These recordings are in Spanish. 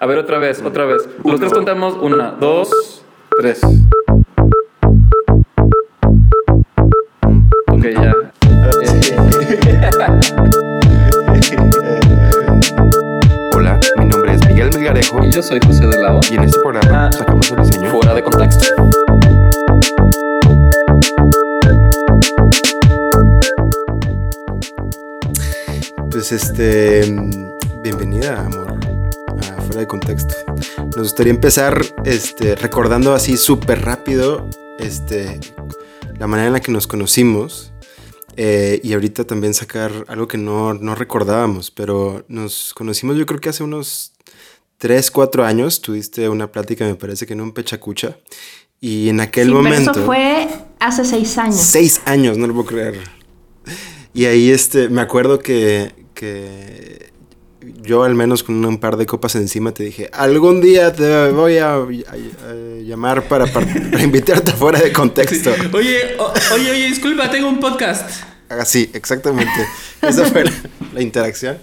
A ver, otra vez, otra vez. Los tres contamos. Una, dos, tres. Ok, ya. Hola, mi nombre es Miguel Melgarejo Y yo soy José de Lao. y en este programa Ah. sacamos el diseño Fuera de contexto. Pues este, mm, bienvenida, amor, Fuera de Contexto. Nos gustaría empezar este, recordando así súper rápido este, la manera en la que nos conocimos eh, y ahorita también sacar algo que no, no recordábamos, pero nos conocimos yo creo que hace unos 3, 4 años, tuviste una plática me parece que en un pechacucha y en aquel sí, momento... pero eso fue hace seis años. Seis años, no lo puedo creer. Y ahí este, me acuerdo que, que yo al menos con un par de copas encima te dije, algún día te voy a, a- a llamar para, para, para invitarte fuera de contexto. Oye, o- oye, oye, disculpa, tengo un podcast. Así, exactamente. Esa fue la, la interacción.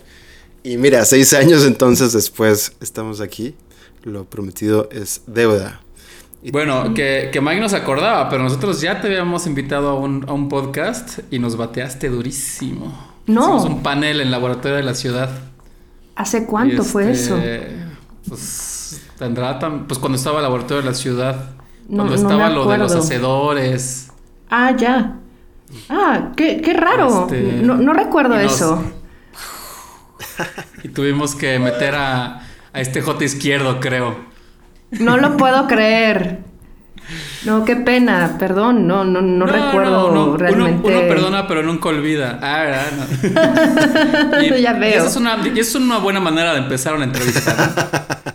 Y mira, seis años entonces después estamos aquí. Lo prometido es deuda. Bueno, que, que Mike nos acordaba, pero nosotros ya te habíamos invitado a un, a un podcast y nos bateaste durísimo. No. Hicimos un panel en laboratorio de la ciudad. ¿Hace cuánto fue este, eso? Pues tendrá tan, pues cuando estaba el laboratorio de la ciudad. No- Cuando estaba lo de los hacedores. Ah, ya. Ah, qué, qué raro. Este, no, no recuerdo y nos- eso. Y tuvimos que meter a, a este J izquierdo, creo. No lo puedo creer. No, qué pena, perdón, no, no, no, recuerdo no, realmente. Uno, perdona, pero nunca olvida. Ah, ¿verdad? No. Ya veo. Y esa es una, y esa es una buena manera de empezar una entrevista. ¿no?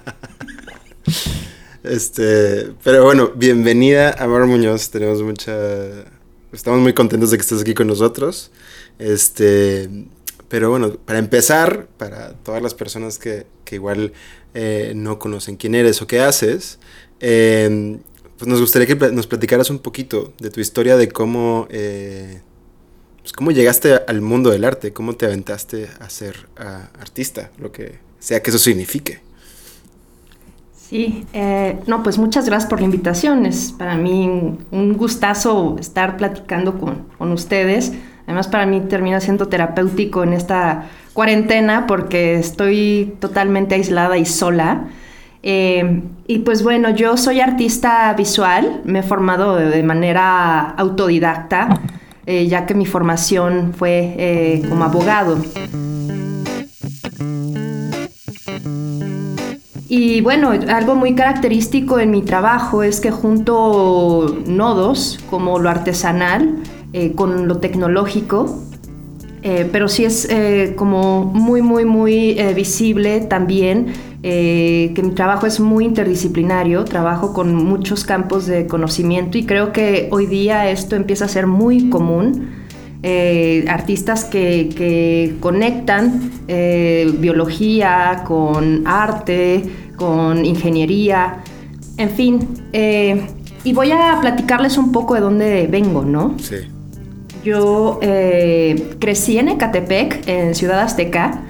Este, pero bueno, bienvenida Amor Muñoz. Tenemos mucha. Estamos muy contentos de que estés aquí con nosotros. Este, pero bueno, para empezar, para todas las personas que, que igual eh, no conocen quién eres o qué haces, eh, pues nos gustaría que nos platicaras un poquito de tu historia de cómo, eh, pues cómo llegaste al mundo del arte, cómo te aventaste a ser artista, lo que sea que eso signifique. Sí, eh, no, pues muchas gracias por la invitación. Es para mí un gustazo estar platicando con, con ustedes. Además, para mí termina siendo terapéutico en esta cuarentena porque estoy totalmente aislada y sola. Eh, y pues bueno, yo soy artista visual, me he formado de, manera autodidacta, eh, ya que mi formación fue eh, como abogado. Y bueno, algo muy característico en mi trabajo es que junto nodos como lo artesanal eh, con lo tecnológico, pero sí es como muy, muy, muy visible también eh, que mi trabajo es muy interdisciplinario, trabajo con muchos campos de conocimiento y creo que hoy día esto empieza a ser muy común. Eh, artistas que, que conectan eh, biología con arte, con ingeniería, en fin. y voy a platicarles un poco de dónde vengo, ¿no? Sí. Yo crecí en Ecatepec, en Ciudad Azteca,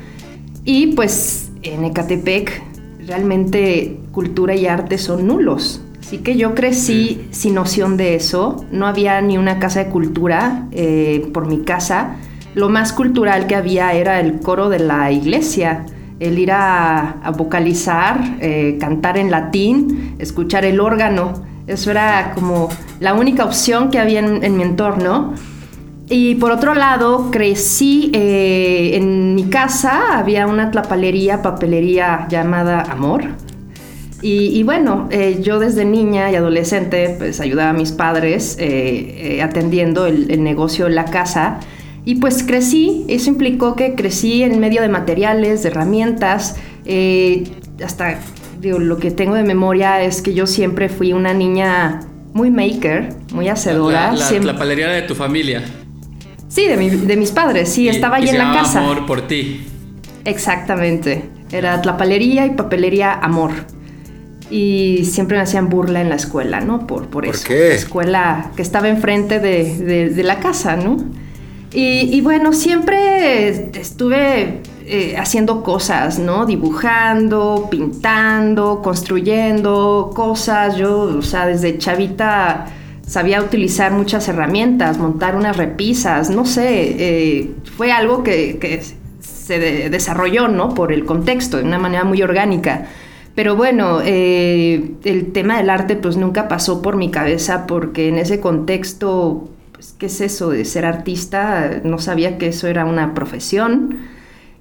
y pues en Ecatepec realmente cultura y arte son nulos. Así que yo crecí sin noción de eso, no había ni una casa de cultura eh, por mi casa. Lo más cultural que había era el coro de la iglesia, el ir a, a vocalizar, eh, cantar en latín, escuchar el órgano. Eso era como la única opción que había en, en mi entorno. Y por otro lado, crecí eh, en mi casa, había una tlapalería, papelería llamada Amor. Y, y bueno, eh, yo desde niña y adolescente pues ayudaba a mis padres eh, eh, atendiendo el, el negocio de la casa. Y pues crecí, eso implicó que crecí en medio de materiales, de herramientas, hasta digo, lo que tengo de memoria es que yo siempre fui una niña muy maker, muy hacedora. La, la, siempre- la palería de tu familia. Sí, de, mi- de mis padres, sí, Y- estaba y ahí se en la casa. amor por ti. Exactamente. Era tlapalería y papelería amor. Y siempre me hacían burla en la escuela, ¿no? Por, por, ¿Por eso. qué? La escuela que estaba enfrente de, de- de la casa, ¿no? Y, y bueno, siempre estuve eh, haciendo cosas, ¿no? Dibujando, pintando, construyendo cosas. Yo, o sea, desde chavita sabía utilizar muchas herramientas, montar unas repisas, no sé, eh, fue algo que, se desarrolló, ¿no? Por el contexto, de una manera muy orgánica. Pero bueno, eh, el tema del arte pues nunca pasó por mi cabeza porque en ese contexto, pues, ¿qué es eso de ser artista? No sabía que eso era una profesión.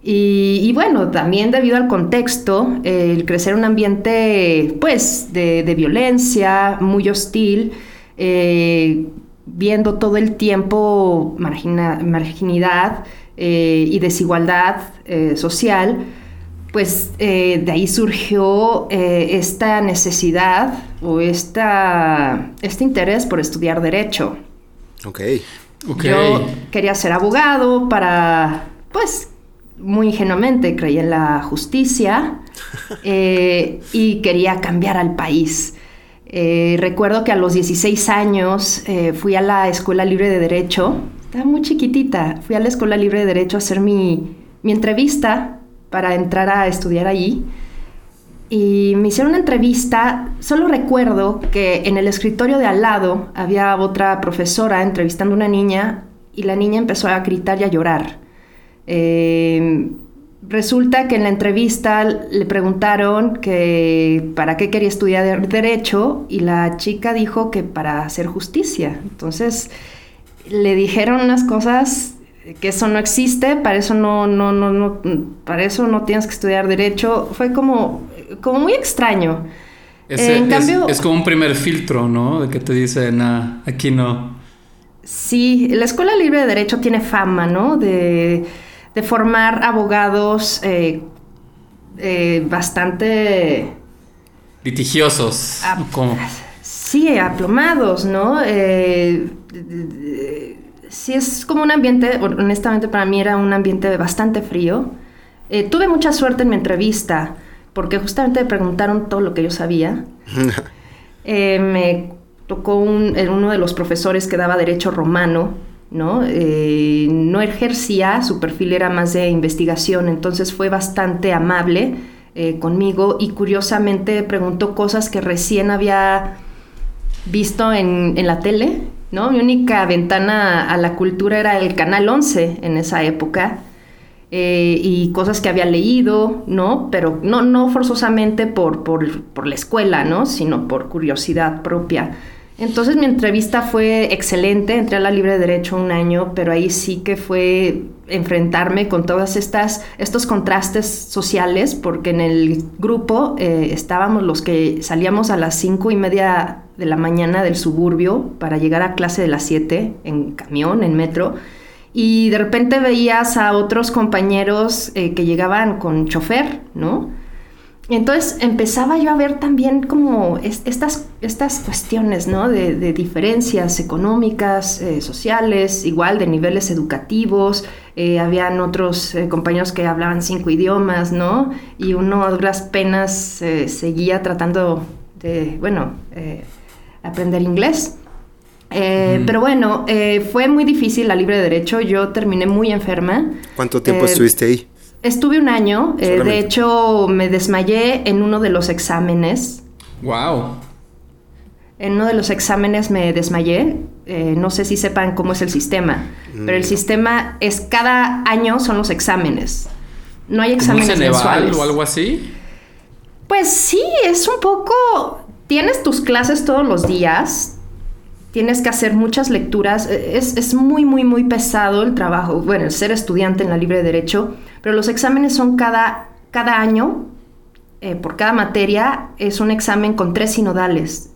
Y, bueno, también debido al contexto, el crecer en un ambiente pues de, violencia, muy hostil, eh, viendo todo el tiempo marginidad eh, y desigualdad social, pues eh, de ahí surgió eh, esta necesidad o esta, este interés por estudiar derecho. Ok. Yo quería ser abogado para, pues, muy ingenuamente creí en la justicia eh, y quería cambiar al país. Recuerdo que a los 16 años fui a la Escuela Libre de Derecho, estaba muy chiquitita, fui a la Escuela Libre de Derecho a hacer mi, mi entrevista para entrar a estudiar allí. Y me hicieron una entrevista, solo recuerdo que en el escritorio de al lado había otra profesora entrevistando a una niña y la niña empezó a gritar y a llorar. Eh, resulta que en la entrevista le preguntaron que para qué quería estudiar derecho y la chica dijo que para hacer justicia. Entonces le dijeron unas cosas que eso no existe, para eso no, no, no, no, para eso no tienes que estudiar derecho. Fue como, como muy extraño. en cambio, es, como un primer filtro, ¿no? De que te dicen, ah, aquí no. Sí, la Escuela Libre de Derecho tiene fama, ¿no? De, de formar abogados eh, eh, bastante... Litigiosos. Sí, aplomados, ¿no? Eh, sí es como un ambiente, honestamente para mí era un ambiente bastante frío. Eh, tuve mucha suerte en mi entrevista porque justamente me preguntaron todo lo que yo sabía. Eh, me tocó un, uno de los profesores que daba derecho romano, ¿no? Eh, no ejercía, su perfil era más de investigación, entonces fue bastante amable conmigo y curiosamente preguntó cosas que recién había visto en, en la tele ¿no? Mi única ventana a la cultura era el Canal 11 en esa época. Eh, y cosas que había leído, ¿no? Pero no, no forzosamente por, por, la escuela, ¿no? Sino por curiosidad propia. Entonces mi entrevista fue excelente, entré a la Libre de Derecho un año, pero ahí sí que fue enfrentarme con todas estas estos contrastes sociales, porque en el grupo eh, estábamos los que salíamos a las cinco y media de la mañana del suburbio para llegar a clase de las 7 en camión, en metro. Y de repente veías a otros compañeros eh, que llegaban con chofer, ¿no? Entonces empezaba yo a ver también como estas, estas cuestiones, ¿no? De, diferencias económicas, eh, sociales, igual de niveles educativos. Eh, habían otros compañeros que hablaban cinco idiomas, ¿no? Y uno a duras penas seguía tratando de, bueno, aprender inglés. Eh, pero bueno, eh, fue muy difícil la libre de derecho. Yo terminé muy enferma. ¿Cuánto tiempo eh, estuviste ahí? Estuve un año. de hecho, me desmayé en uno de los exámenes. Wow. En uno de los exámenes me desmayé. no sé si sepan cómo es el sistema, pero el mm. sistema es cada año son los exámenes. No hay exámenes mensuales. o algo así? Pues sí, es un poco tienes tus clases todos los días, tienes que hacer muchas lecturas, e, es, muy, muy, muy pesado el trabajo, bueno, el ser estudiante en la libre derecho, pero los exámenes son cada, cada año, eh, por cada materia, es un examen con tres sinodales.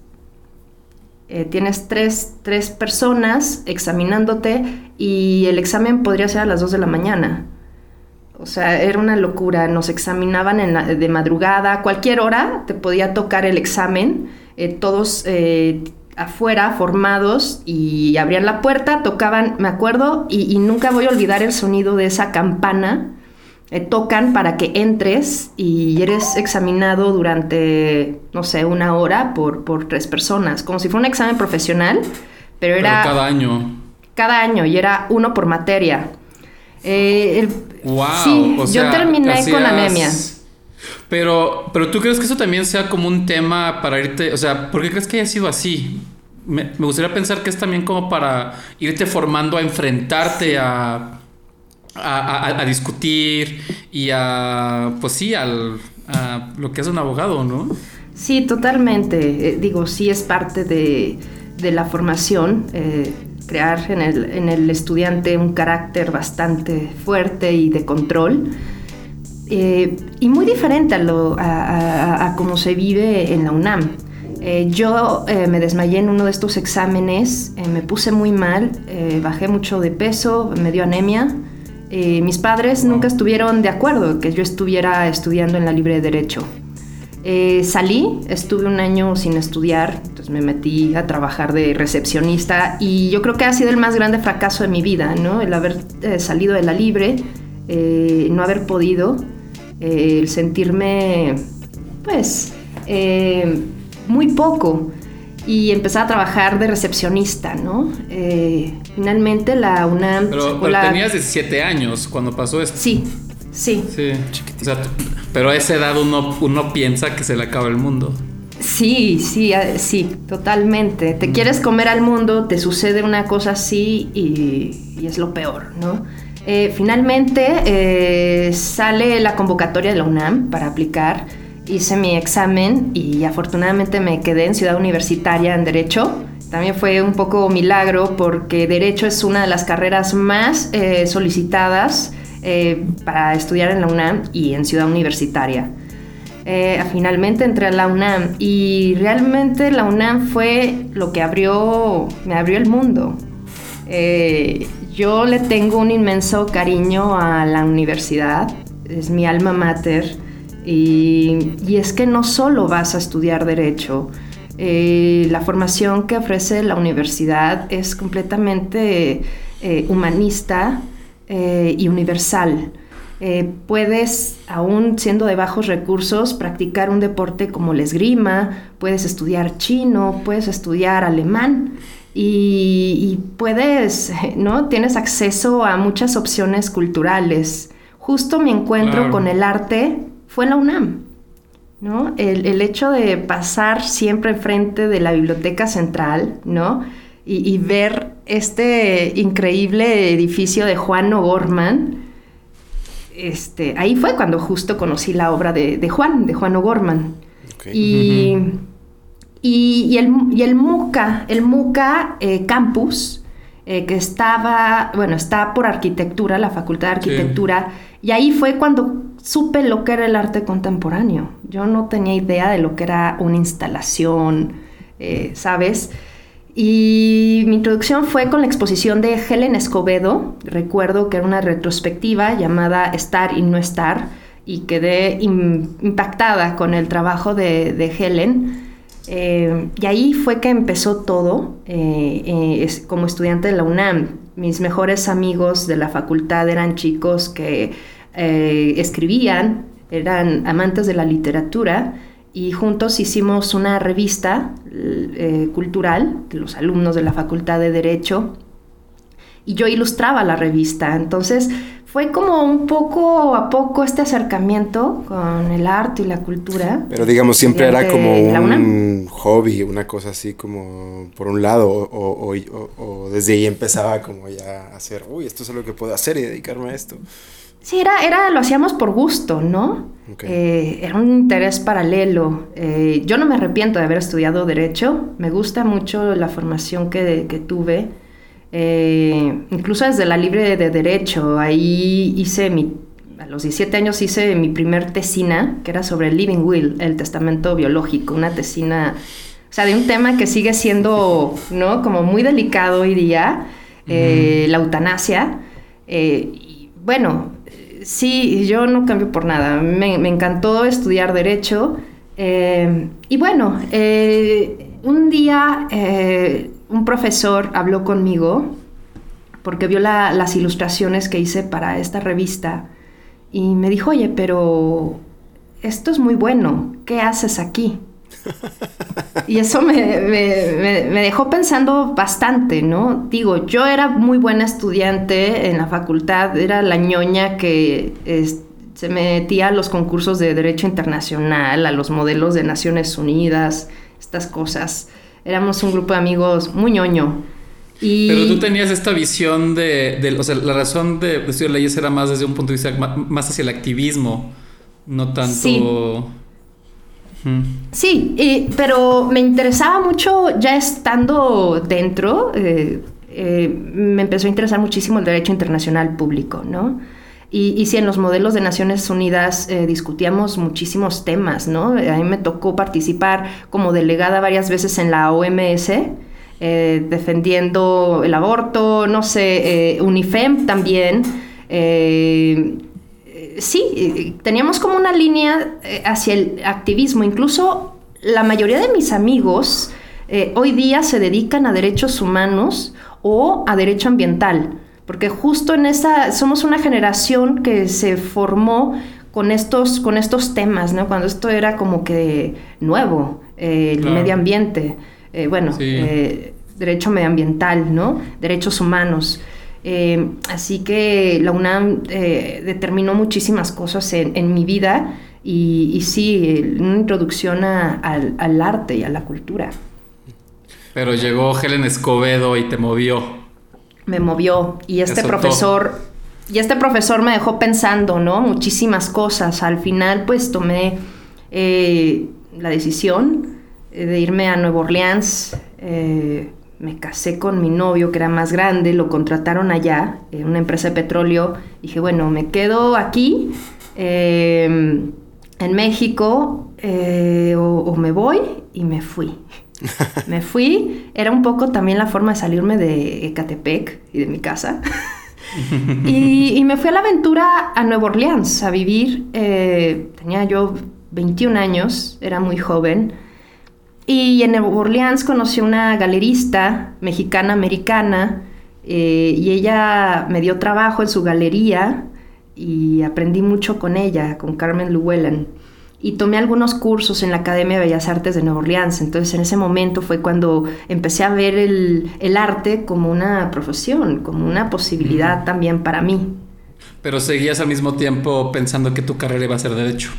Eh, tienes tres, tres, personas examinándote y el examen podría ser a las 2 de la mañana. O sea, era una locura. Nos examinaban en de madrugada, cualquier hora te podía tocar el examen, eh, todos afuera, formados, y abrían la puerta, tocaban, me acuerdo, y, nunca voy a olvidar el sonido de esa campana. Eh, tocan para que entres y eres examinado durante, no sé, una hora por, por tres personas, como si fuera un examen profesional, pero era... cada año. Cada año, y era uno por materia. el, Wow. Sí, yo terminé con anemia. Pero, pero tú crees que eso también sea como un tema para irte, o sea, ¿por qué crees que haya sido así? Me, me gustaría pensar que es también como para irte formando a enfrentarte a, a, a, discutir y a, pues sí, al, a lo que es un abogado, ¿no? Sí, totalmente. Eh, digo, sí es parte de, de la formación. Eh, crear en el, en el, estudiante un carácter bastante fuerte y de control. Eh, y muy diferente a, lo, a, a, cómo se vive en la UNAM. Eh, yo me desmayé en uno de estos exámenes, me puse muy mal, bajé mucho de peso, me dio anemia. Mis padres nunca estuvieron de acuerdo que yo estuviera estudiando en la libre de derecho. salí, estuve un año sin estudiar, entonces me metí a trabajar de recepcionista y yo creo que ha sido el más grande fracaso de mi vida, ¿no? El haber salido de la libre, no haber podido eh, el sentirme, pues, eh, muy poco y empezar a trabajar de recepcionista, ¿no? Eh, finalmente la UNAM... Pero, pero tenías 17 años cuando pasó esto. Sí, sí. Sí, o sea, pero a esa edad uno, uno piensa que se le acaba el mundo. Sí, sí, sí, totalmente. Te quieres comer al mundo, te sucede una cosa así y, y es lo peor, ¿no? Eh, finalmente eh, sale la convocatoria de la UNAM para aplicar. Hice mi examen y afortunadamente me quedé en Ciudad Universitaria en Derecho. También fue un poco milagro porque Derecho es una de las carreras más eh, solicitadas para estudiar en la UNAM y en Ciudad Universitaria. finalmente entré a la UNAM y realmente la UNAM fue lo que abrió, me abrió el mundo. Yo le tengo un inmenso cariño a la universidad, es mi alma mater, y, es que no solo vas a estudiar derecho, eh, la formación que ofrece la universidad es completamente eh, humanista eh, y universal. puedes, aún siendo de bajos recursos, practicar un deporte como el esgrima, puedes estudiar chino, puedes estudiar alemán y, puedes, ¿no? Tienes acceso a muchas opciones culturales. Justo mi encuentro con el arte fue en la UNAM, ¿no? El, hecho de pasar siempre enfrente de la biblioteca central, ¿no? Y, ver este increíble edificio de Juan O'Gorman, este, ahí fue cuando justo conocí la obra de, Juan, de Juan O'Gorman. Y... Y, el, el, MUCA, el MUCA eh, Campus, eh, que estaba, bueno, está por arquitectura, la Facultad de Arquitectura, y ahí fue cuando supe lo que era el arte contemporáneo. Yo no tenía idea de lo que era una instalación, eh, ¿sabes? Y mi introducción fue con la exposición de Helen Escobedo, recuerdo que era una retrospectiva llamada Estar y no estar, y quedé impactada con el trabajo de, Helen. Eh, y ahí fue que empezó todo eh, como estudiante de la UNAM. Mis mejores amigos de la facultad eran chicos que escribían, eran amantes de la literatura y juntos hicimos una revista cultural, los alumnos de la facultad de Derecho, y yo ilustraba la revista. Entonces fue como un poco a poco este acercamiento con el arte y la cultura. Pero digamos, siempre era como un hobby, una cosa así como por un lado, o, o, desde ahí empezaba como ya a hacer, uy, esto es lo que puedo hacer y dedicarme a esto. Sí, era, era, lo hacíamos por gusto, ¿no? Eh, era un interés paralelo. Eh, yo no me arrepiento de haber estudiado Derecho, me gusta mucho la formación que, que tuve. Eh, incluso desde la libre de derecho, ahí hice mi, a los 17 años hice mi primer tesina, que era sobre el Living Will, el testamento biológico, una tesina, o sea, de un tema que sigue siendo, ¿no? Como muy delicado hoy día, la eutanasia. Y bueno, sí, yo no cambio por nada, me, encantó estudiar derecho. y bueno, un día un profesor habló conmigo porque vio las ilustraciones que hice para esta revista y me dijo, oye, pero esto es muy bueno, ¿qué haces aquí? Y eso me, me, me, dejó pensando bastante, ¿no? Digo, yo era muy buena estudiante en la facultad, era la ñoña que se metía a los concursos de Derecho Internacional, a los modelos de Naciones Unidas, estas cosas. Éramos un grupo de amigos muy ñoño. Y... Pero tú tenías esta visión de, o sea, la razón de estudiar leyes era más desde un punto de vista más hacia el activismo, no tanto... Sí. Sí, pero me interesaba mucho ya estando dentro, eh, eh, me empezó a interesar muchísimo el derecho internacional público, ¿no? Y, y sí, en los modelos de Naciones Unidas eh, discutíamos muchísimos temas, ¿no? A mí me tocó participar como delegada varias veces en la OMS, defendiendo el aborto, no sé, UNIFEM también sí, eh, teníamos como una línea eh, hacia el activismo. Incluso la mayoría de mis amigos eh, hoy día se dedican a derechos humanos o a derecho ambiental, porque justo en esa somos una generación que se formó con estos, con estos temas, ¿no? Cuando esto era como que nuevo, el medio ambiente, bueno, derecho medioambiental, ¿no? Derechos humanos. Eh, así que la UNAM eh, determinó muchísimas cosas en, mi vida y, sí, una introducción al, arte y a la cultura. Pero llegó Helen Escobedo y te movió. Me movió y este profesor, y este profesor me dejó pensando, ¿no? Muchísimas cosas. Al final, pues tomé eh, la decisión de irme a Nueva Orleans me casé con mi novio que era más grande, lo contrataron allá, en una empresa de petróleo. Dije, bueno, me quedo aquí, em, en México, eh, o, me voy y me fui. me fui, era un poco también la forma de salirme de Ecatepec y de mi casa. y, me fui a la aventura a Nueva Orleans a vivir. Eh, tenía yo 21 años, era muy joven. Y en Nueva Orleans conocí a una galerista mexicana-americana eh, y ella me dio trabajo en su galería y aprendí mucho con ella, con Carmen Llewellyn. Y tomé algunos cursos en la Academia de Bellas Artes de Nueva Orleans. Entonces en ese momento fue cuando empecé a ver el, el arte como una profesión, como una posibilidad también para mí. Pero seguías al mismo tiempo pensando que tu carrera iba a ser derecho.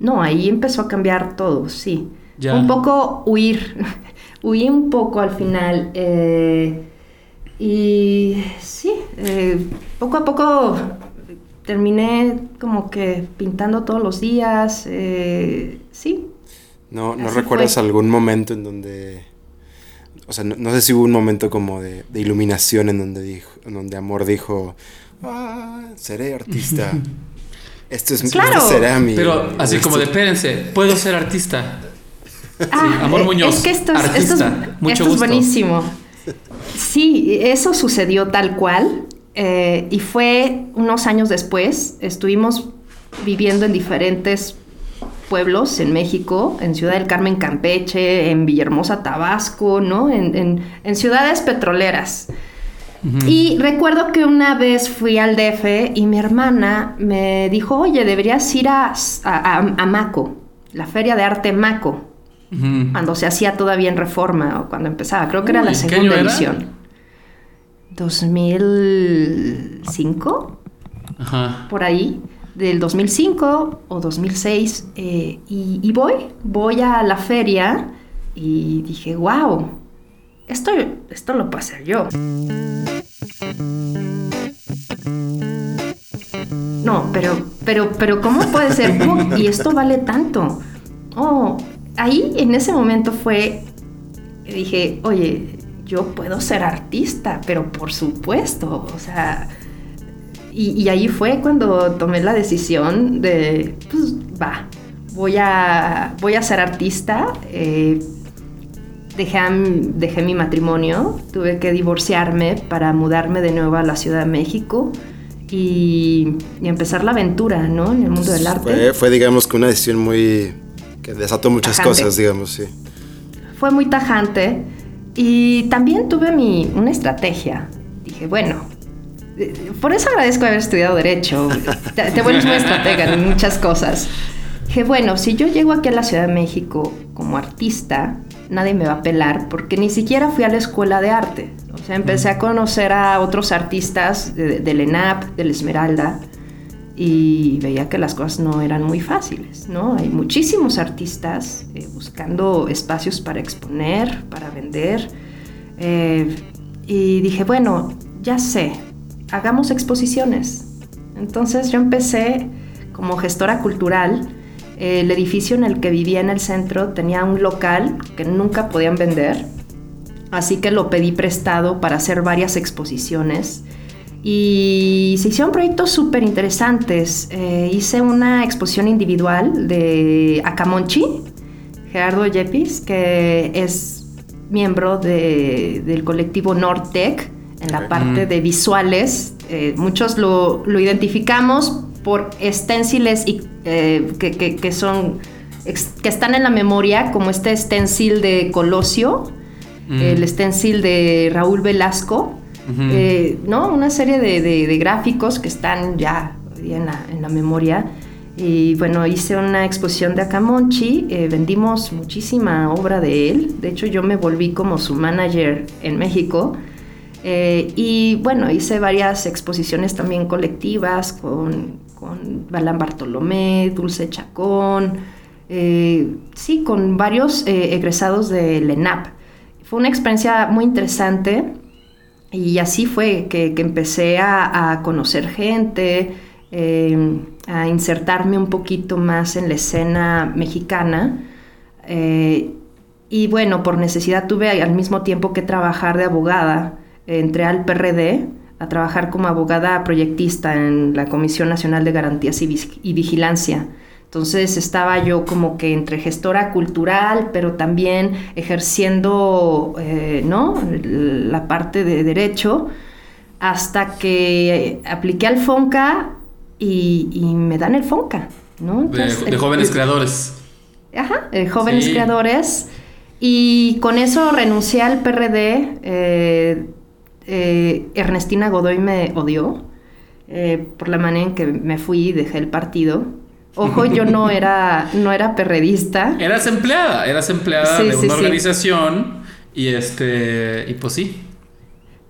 No, ahí empezó a cambiar todo, sí. Un poco huir, huí un poco al final. Eh, y sí, eh, poco a poco terminé como que pintando todos los días, eh, sí. ¿No, ¿no recuerdas algún momento en donde, o sea, no, sé si hubo un momento como de, iluminación en donde, dijo, en donde Amor dijo, ah, seré artista? Esto es claro. será mi... Pero así como de, espérense, puedo ser artista. Ah, Amor Muñoz. Es que esto es, buenísimo. Sí, eso sucedió tal cual. Eh, y fue unos años después. Estuvimos viviendo en diferentes pueblos en México, en Ciudad del Carmen, Campeche, en Villahermosa, Tabasco, ¿no? En, ciudades petroleras. Y recuerdo que una vez fui al DF y mi hermana me dijo, oye, deberías ir a, a Maco, la feria de arte Maco cuando se hacía todavía en reforma o cuando empezaba. Creo que era la segunda edición. 2005, Ajá. por ahí, del 2005 o 2006, eh, y, voy, voy a la feria y dije, wow, esto, esto lo puedo hacer yo. No, pero, pero, pero, ¿cómo puede ser? Y esto vale tanto. Oh, ahí en ese momento fue, dije, oye, yo puedo ser artista, pero por supuesto, o sea, y, ahí fue cuando tomé la decisión de, pues va, voy a, voy a ser artista. Eh, dejé, dejé mi matrimonio, tuve que divorciarme para mudarme de nuevo a la Ciudad de México. Y, empezar la aventura, ¿no? En el mundo del arte. Fue, fue digamos que una decisión muy que desató muchas cosas, digamos, sí. Fue muy tajante y también tuve mi, una estrategia. Dije, bueno, por eso agradezco haber estudiado Derecho. Te, vuelves muy estratega en muchas cosas. dije, bueno, si yo llego aquí a la Ciudad de México como artista, nadie me va a pelar porque ni siquiera fui a la escuela de arte. O sea, empecé a conocer a otros artistas del ENAP, del Esmeralda, y veía que las cosas no eran muy fáciles, ¿no? Hay muchísimos artistas eh, buscando espacios para exponer, para vender. Eh, y dije, bueno, ya sé, hagamos exposiciones. Entonces yo empecé como gestora cultural. El edificio en el que vivía en el centro tenía un local que nunca podían vender, así que lo pedí prestado para hacer varias exposiciones y se hicieron proyectos súper interesantes. Eh, hice una exposición individual de Acamonchi, Gerardo Yepis, que es miembro del colectivo Nortec en la parte de visuales. Eh, muchos lo, identificamos por esténciles y, eh, que, son, que están en la memoria, como este stencil de Colosio, el stencil de Raúl Velasco eh, ¿no? Una serie de, gráficos que están ya en la, memoria. Y bueno, hice una exposición de Acamonchi, eh, vendimos muchísima obra de él, de hecho yo me volví como su manager en México. Eh, y bueno, hice varias exposiciones también colectivas con, con Balán Bartolomé, Dulce Chacón, sí, con varios egresados de LENAP. Fue una experiencia muy interesante y así fue que, empecé a, conocer gente, em, a insertarme un poquito más en la escena mexicana. Eh, y bueno, por necesidad tuve al mismo tiempo que trabajar de abogada. Entré al PRD a trabajar como abogada proyectista en la Comisión Nacional de Garantías y Vigilancia. Entonces estaba yo como que entre gestora cultural, pero también ejerciendo, eh, ¿no? La parte de derecho, hasta que apliqué al FONCA y, me dan el FONCA, ¿no? de, jóvenes creadores. Ajá, de jóvenes creadores. Y con eso renuncié al PRD. Eh, eh, Ernestina Godoy me odió por la manera en que me fui y dejé el partido Ojo, yo no era, no era perredista. Eras empleada, eras empleada de una organización y este, y pues sí.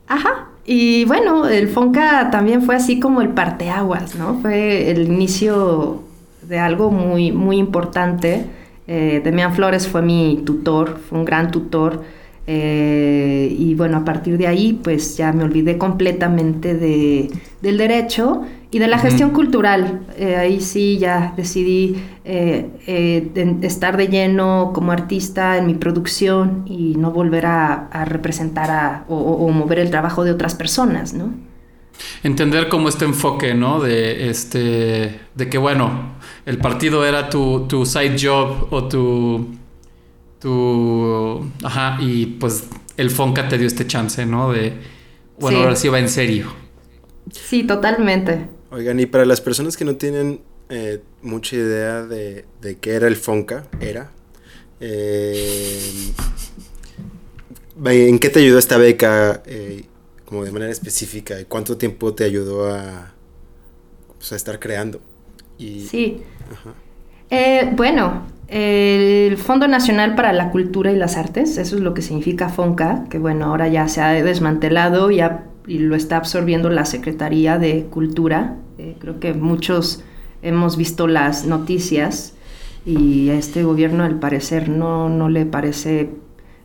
Ajá. Y bueno, el Fonca también fue así como el parteaguas, ¿no? Fue el inicio de algo muy, muy importante. Eh, Demian Flores fue mi tutor, fue un gran tutor. Eh, y bueno, a partir de ahí, pues ya me olvidé completamente de, del derecho y de la gestión cultural. Eh, ahí sí ya decidí eh, estar de lleno como artista en mi producción y no volver a, representar o, mover el trabajo de otras personas, ¿no? Entender cómo este enfoque, ¿no? De este, de que bueno, el partido era tu, tu side job o tu tu... Ajá, y pues el Fonca te dio este chance, ¿no? De, bueno, ahora sí va en serio. Sí, totalmente. Oigan, y para las personas que no tienen eh, mucha idea de, de, qué era el Fonca, era... Eh, ¿En qué te ayudó esta beca eh, como de manera específica? ¿Y cuánto tiempo te ayudó a, pues, a estar creando? Y, sí. bueno, el Fondo Nacional para la Cultura y las Artes, eso es lo que significa FONCA, que bueno, ahora ya se ha desmantelado y, lo está absorbiendo la Secretaría de Cultura. Eh, creo que muchos hemos visto las noticias y a este gobierno al parecer no, no le parece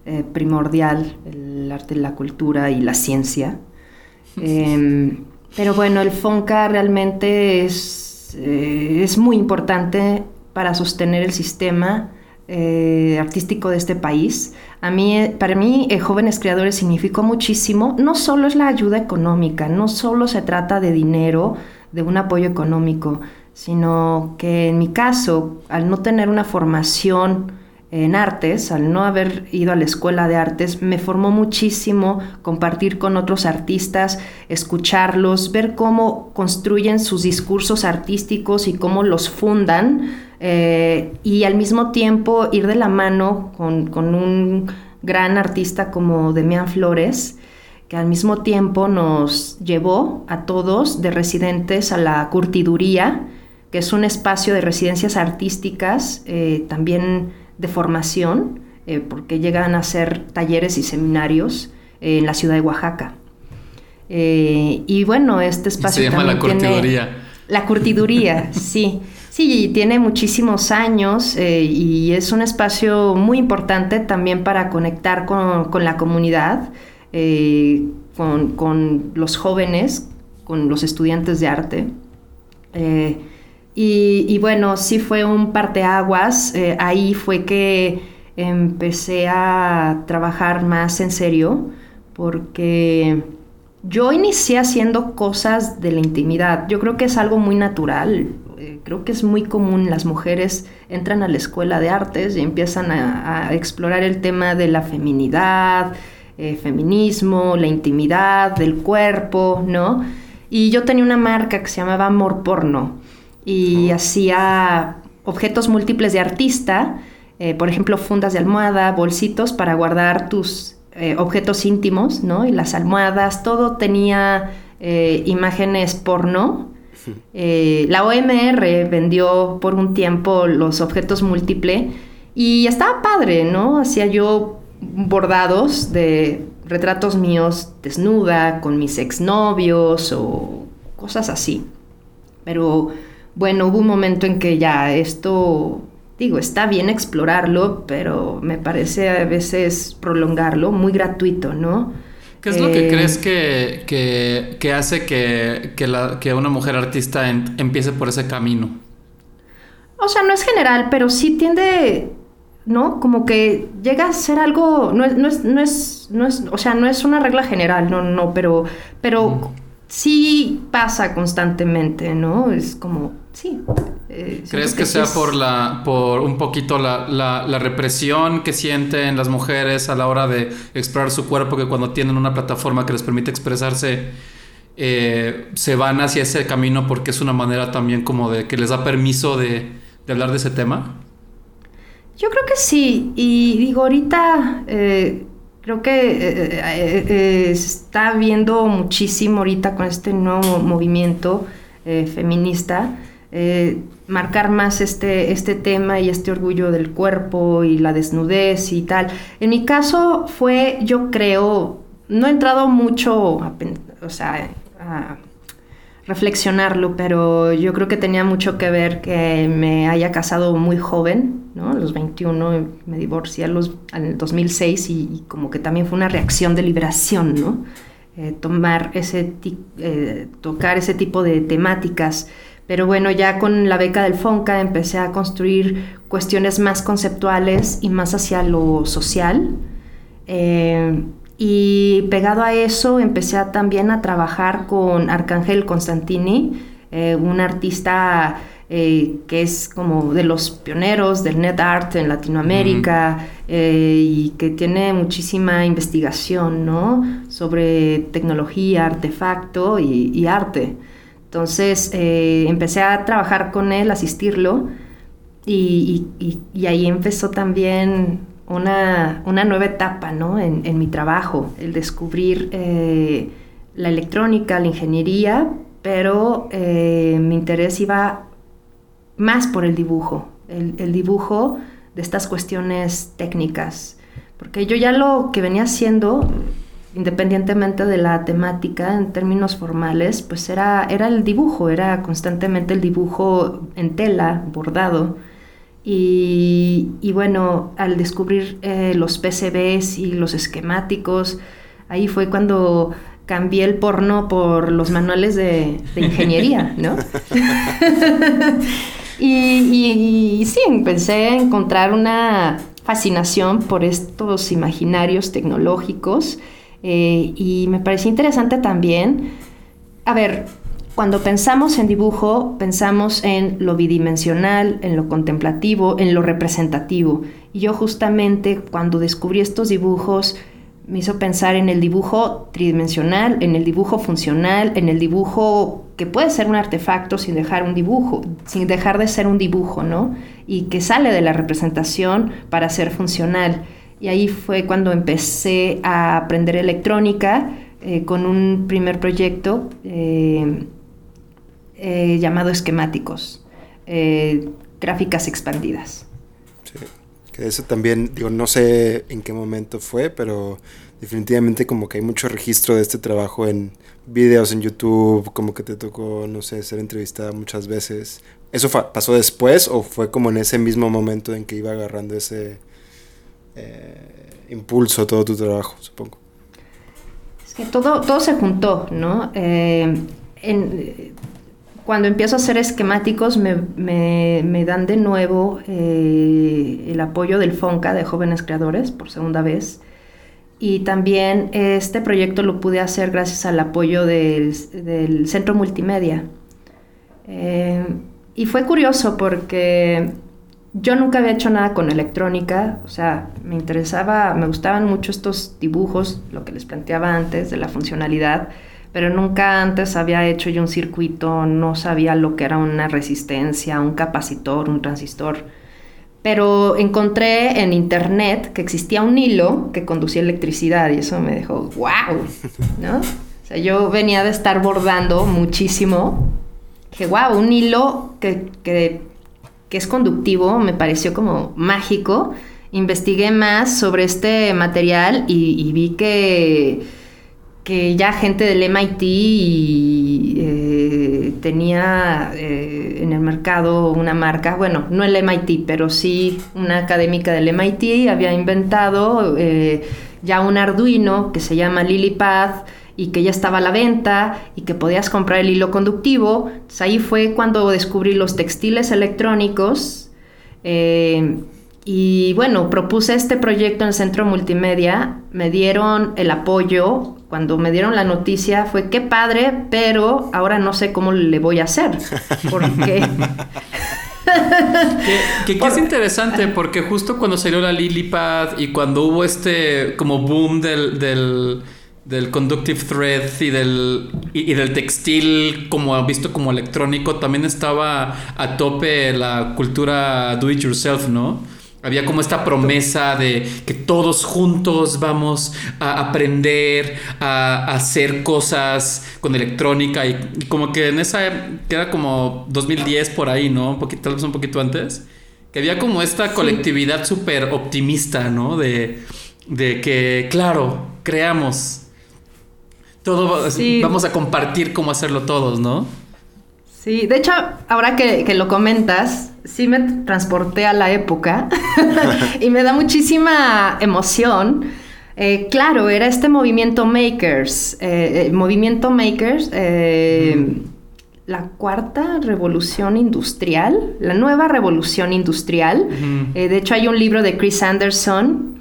eh, primordial el arte, la cultura y la ciencia. Em, pero bueno, el FONCA realmente es, eh, es muy importante para sostener el sistema eh, artístico de este país. A mí, eh, para mí, eh, Jóvenes Creadores significó muchísimo. No solo es la ayuda económica, no solo se trata de dinero, de un apoyo económico, sino que en mi caso, al no tener una formación en artes, al no haber ido a la escuela de artes, me formó muchísimo compartir con otros artistas, escucharlos, ver cómo construyen sus discursos artísticos y cómo los fundan, eh, y al mismo tiempo ir de la mano con, con un gran artista como Demian Flores, que al mismo tiempo nos llevó a todos de residentes a la curtiduría que es un espacio de residencias artísticas, eh, también de formación, eh, porque llegan a hacer talleres y seminarios en la ciudad de Oaxaca. y bueno, este espacio... se llama la curtiduría. la curtiduría, sí. Sí, tiene muchísimos años y es un espacio muy importante también para conectar con, la comunidad, con, con, los jóvenes, con los estudiantes de arte. Y, bueno, sí fue un parteaguas. Eh, ahí fue que empecé a trabajar más en serio, porque yo inicié haciendo cosas de la intimidad. Yo creo que es algo muy natural. Eh, creo que es muy común. Las mujeres entran a la escuela de artes y empiezan a, explorar el tema de la feminidad, eh, feminismo, la intimidad, del cuerpo, ¿no? Y yo tenía una marca que se llamaba Amor Porno y hacía objetos múltiples de artista, eh, por ejemplo, fundas de almohada, bolsitos para guardar tus eh, objetos íntimos, ¿no? Y las almohadas, todo tenía eh, imágenes porno. La OMR vendió por un tiempo los objetos múltiples y estaba padre, ¿no? Hacía yo bordados de retratos míos desnuda con mis exnovios o cosas así. Pero bueno, hubo un momento en que ya esto, digo, está bien explorarlo, pero me parece a veces prolongarlo, muy gratuito, ¿no? ¿Qué es lo que eh, crees que, hace que, una mujer artista empiece por ese camino? O sea, no es general, pero sí tiende, ¿no? Como que llega a ser algo, no es, no es, no es, no es o sea, no es una regla general, no, no, pero, pero sí pasa constantemente, ¿no? Es como, sí. Eh, ¿Crees que, sea por la, por un poquito la, la, represión que sienten las mujeres a la hora de explorar su cuerpo, que cuando tienen una plataforma que les permite expresarse, eh, se van hacia ese camino porque es una manera también como de que les da permiso de, de hablar de ese tema? Yo creo que sí, y digo, ahorita eh, Creo que eh, eh, eh, se está viendo muchísimo ahorita con este nuevo movimiento feminista, marcar más este, este tema y este orgullo del cuerpo y la desnudez y tal. En mi caso fue, yo creo, no he entrado mucho, o sea, a, reflexionarlo, pero yo creo que tenía mucho que ver que me haya casado muy joven, ¿no? A los 21 me divorcié los, en el 2006 y, como que también fue una reacción de liberación, ¿no? Eh, tomar ese, eh, tocar ese tipo de temáticas. Pero bueno, ya con la beca del FONCA empecé a construir cuestiones más conceptuales y más hacia lo social. Eh, y pegado a eso empecé también a trabajar con Arcángel Constantini, eh, un artista eh, que es como de los pioneros del net art en Latinoamérica eh, y que tiene muchísima investigación ¿no? sobre tecnología, artefacto y, arte. Entonces empecé a trabajar con él, asistirlo y, y ahí empezó también una, nueva etapa ¿no? en, mi trabajo, el descubrir eh, la electrónica, la ingeniería, pero eh, mi interés iba más por el dibujo, el, dibujo de estas cuestiones técnicas, porque yo ya lo que venía haciendo, independientemente de la temática en términos formales, pues era, era el dibujo, era constantemente el dibujo en tela, bordado, y, bueno, al descubrir eh, los PCBs y los esquemáticos, ahí fue cuando cambié el porno por los manuales de, ingeniería, ¿no? y, sí, empecé a encontrar una fascinación por estos imaginarios tecnológicos eh, y me pareció interesante también, a ver, cuando pensamos en dibujo, pensamos en lo bidimensional, en lo contemplativo, en lo representativo. Y yo justamente cuando descubrí estos dibujos, me hizo pensar en el dibujo tridimensional, en el dibujo funcional, en el dibujo que puede ser un artefacto sin dejar un dibujo, sin dejar de ser un dibujo, ¿no? Y que sale de la representación para ser funcional. Y ahí fue cuando empecé a aprender electrónica eh, con un primer proyecto. Eh, eh, llamado esquemáticos. eh, gráficas expandidas. Sí. Que eso también, digo, no sé en qué momento fue, pero definitivamente como que hay mucho registro de este trabajo en videos en YouTube, como que te tocó, no sé, ser entrevistada muchas veces. ¿Eso pasó después o fue como en ese mismo momento en que iba agarrando ese eh, impulso todo tu trabajo, supongo? Es que todo, todo se juntó, ¿no? Eh, en, cuando empiezo a hacer esquemáticos me, me, dan de nuevo eh, el apoyo del FONCA de Jóvenes Creadores por segunda vez. Y también este proyecto lo pude hacer gracias al apoyo del, del Centro Multimedia. Eh, y fue curioso porque yo nunca había hecho nada con electrónica, o sea, me interesaba, me gustaban mucho estos dibujos, lo que les planteaba antes de la funcionalidad pero nunca antes había hecho yo un circuito, no sabía lo que era una resistencia, un capacitor, un transistor. Pero encontré en internet que existía un hilo que conducía electricidad y eso me dejó, wow, ¿no? O sea, yo venía de estar bordando muchísimo. Dije, wow, un hilo que, que, que es conductivo, me pareció como mágico. Investigué más sobre este material y vi que que ya gente del MIT eh, tenía eh, en el mercado una marca, bueno, no el MIT, pero sí una académica del MIT había inventado eh, ya un Arduino que se llama LilyPath y que ya estaba a la venta y que podías comprar el hilo conductivo. Entonces ahí fue cuando descubrí los textiles electrónicos. Y bueno, propuse este proyecto en el Centro Multimedia, me dieron el apoyo cuando me dieron la noticia fue qué padre, pero ahora no sé cómo le voy a hacer. Porque... que, que, es interesante porque justo cuando salió la Lilipad y cuando hubo este como boom del, del, del conductive thread y del, y, del textil como visto como electrónico, también estaba a tope la cultura do it yourself, ¿no? Había como esta promesa de que todos juntos vamos a aprender a, hacer cosas con electrónica y, como que en esa queda como 2010 por ahí, ¿no? Un poquito, tal vez un poquito antes. Que había como esta colectividad súper optimista, ¿no? De, de que, claro, creamos. Todo vamos a compartir cómo hacerlo todos, ¿no? Sí, de hecho, ahora que, que lo comentas, sí me transporté a la época y me da muchísima emoción. Eh, claro, era este movimiento Makers, eh, eh, movimiento Makers, la cuarta revolución industrial, la nueva revolución industrial. de hecho, hay un libro de Chris Anderson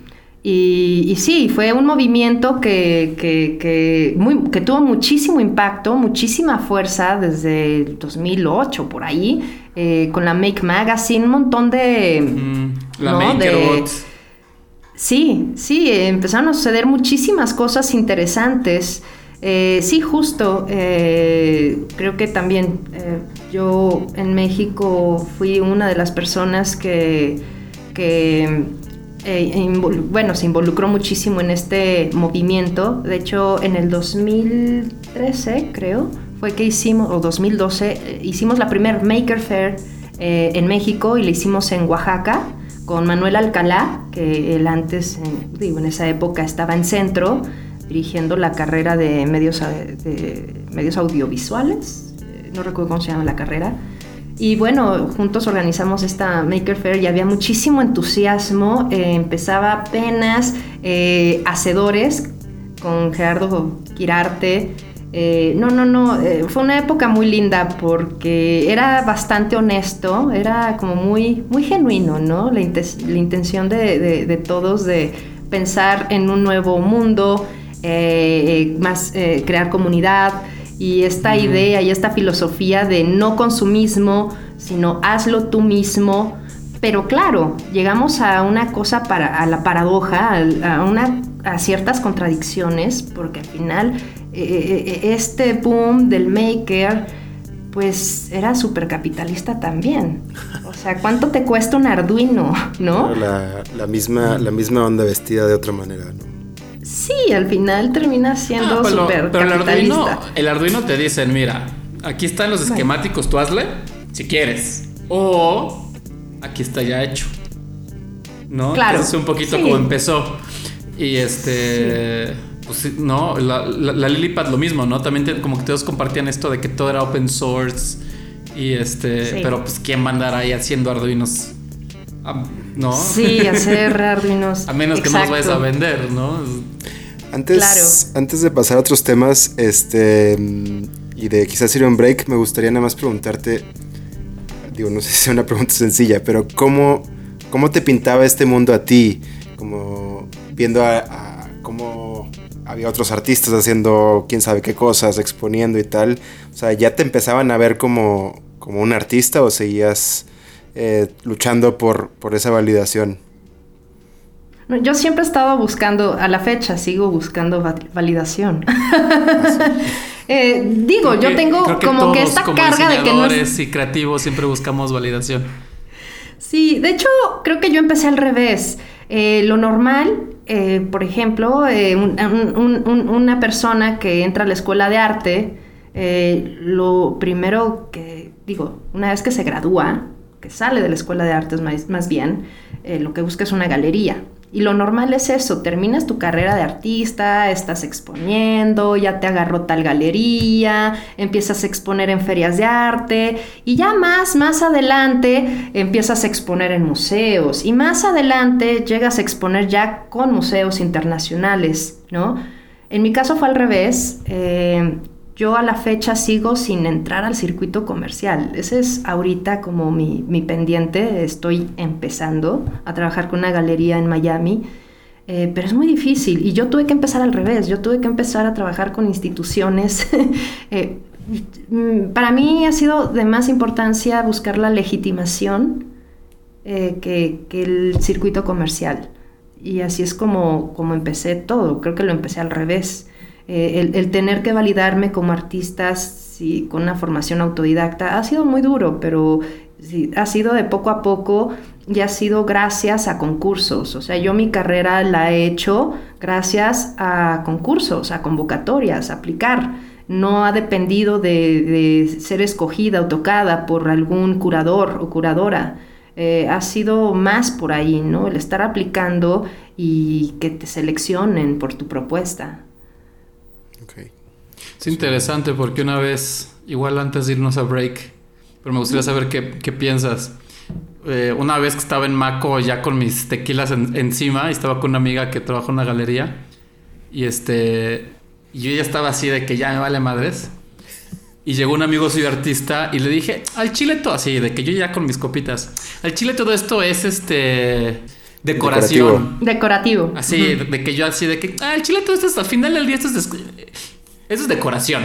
y, sí, fue un movimiento que, que, tuvo muchísimo impacto, muchísima fuerza desde el 2008 por ahí, eh, con la Make Magazine, un montón de... la Make Sí, sí, empezaron a suceder muchísimas cosas interesantes. Eh, sí, justo, eh, creo que también yo en México fui una de las personas que, que eh, bueno, se involucró muchísimo en este movimiento. De hecho, en el 2013, creo, fue que hicimos, o 2012, eh, hicimos la primer Maker Fair eh, en México y la hicimos en Oaxaca con Manuel Alcalá, que él antes, digo, en esa época estaba en centro dirigiendo la carrera de medios, de medios audiovisuales, no recuerdo cómo se llama la carrera. Y bueno, juntos organizamos esta Maker Fair y había muchísimo entusiasmo. Eh, empezaba apenas eh, Hacedores con Gerardo Quirarte. Eh, no, no, no, fue una época muy linda porque era bastante honesto, era como muy, muy genuino, ¿no? La, intención de, todos de pensar en un nuevo mundo, más crear comunidad y esta idea y esta filosofía de no consumismo, sino hazlo tú mismo. Pero claro, llegamos a una cosa para a la paradoja, a, una a ciertas contradicciones, porque al final eh, eh, eh, este boom del maker pues era supercapitalista también. O sea, ¿cuánto te cuesta un Arduino, no? La, la misma, la misma onda vestida de otra manera, ¿no? Sí, al final termina siendo ah, súper pero, el Arduino, el Arduino te dicen, mira, aquí están los esquemáticos, tú hazle, si quieres. O aquí está ya hecho. ¿No? Claro. Entonces un poquito Sí. como empezó. Y este. Pues no, la, la, la Lilipad lo mismo, ¿no? También te- como que todos compartían esto de que todo era open source. Y este. Sí. Pero pues, ¿quién va a andar ahí haciendo Arduinos? Ah, ¿No? Sí, hacer Arduinos. A menos que no los vayas a vender, ¿no? Antes, Claro. antes de pasar a otros temas, este, y de quizás ir a un break, me gustaría nada más preguntarte, digo, no sé si sea una pregunta sencilla, pero ¿cómo, cómo te pintaba este mundo a ti? Como viendo a, había otros artistas haciendo quién sabe qué cosas, exponiendo y tal. O sea, ¿ya te empezaban a ver como, como un artista o seguías eh, luchando por, por esa validación? Yo siempre he estado buscando, a la fecha sigo buscando va- validación. Eh, digo, Creo yo que- tengo que como que esta como carga de que no es... y creativos siempre buscamos validación. Sí, de hecho, creo que yo empecé al revés. Eh, lo normal, eh, por ejemplo, eh, un- un- un- un- una persona que entra a la escuela de arte, eh, lo primero que, digo, una vez que se gradúa, que sale de la escuela de artes más, más bien, eh, lo que busca es una galería. Y lo normal es eso, terminas tu carrera de artista, estás exponiendo, ya te agarró tal galería, empiezas a exponer en ferias de arte y ya más, más adelante empiezas a exponer en museos y más adelante llegas a exponer ya con museos internacionales, ¿no? En mi caso fue al revés. eh, yo a la fecha sigo sin entrar al circuito comercial. Ese es ahorita como mi, mi pendiente. Estoy empezando a trabajar con una galería en Miami. eh, pero es muy difícil y yo tuve que empezar al revés. Yo tuve que empezar a trabajar con instituciones. Eh, mm, para mí ha sido de más importancia buscar la legitimación eh, que, que el circuito comercial. Y así es como, como empecé todo. Creo que lo empecé al revés. Eh, el, tener que validarme como artista sí, con una formación autodidacta ha sido muy duro, pero ha sido de poco a poco y ha sido gracias a concursos. O sea, yo mi carrera la he hecho gracias a concursos, a convocatorias, a aplicar. No ha dependido de, de ser escogida o tocada por algún curador o curadora. Eh, ha sido más por ahí, ¿no? El estar aplicando y que te seleccionen por tu propuesta. Es interesante porque una vez, igual antes de irnos a break, pero me gustaría saber qué, qué piensas. Eh, una vez que estaba en Maco ya con mis tequilas en- encima y estaba con una amiga que trabaja en una galería y este y yo ya estaba así de que ya me vale madres. Y llegó un amigo soy artista y le dije al chile todo así de que yo ya con mis copitas al chile todo esto es este decoración Decorativo. Así, de, de que yo así, de que, el chile todo esto es, al final del día esto es, eso es decoración.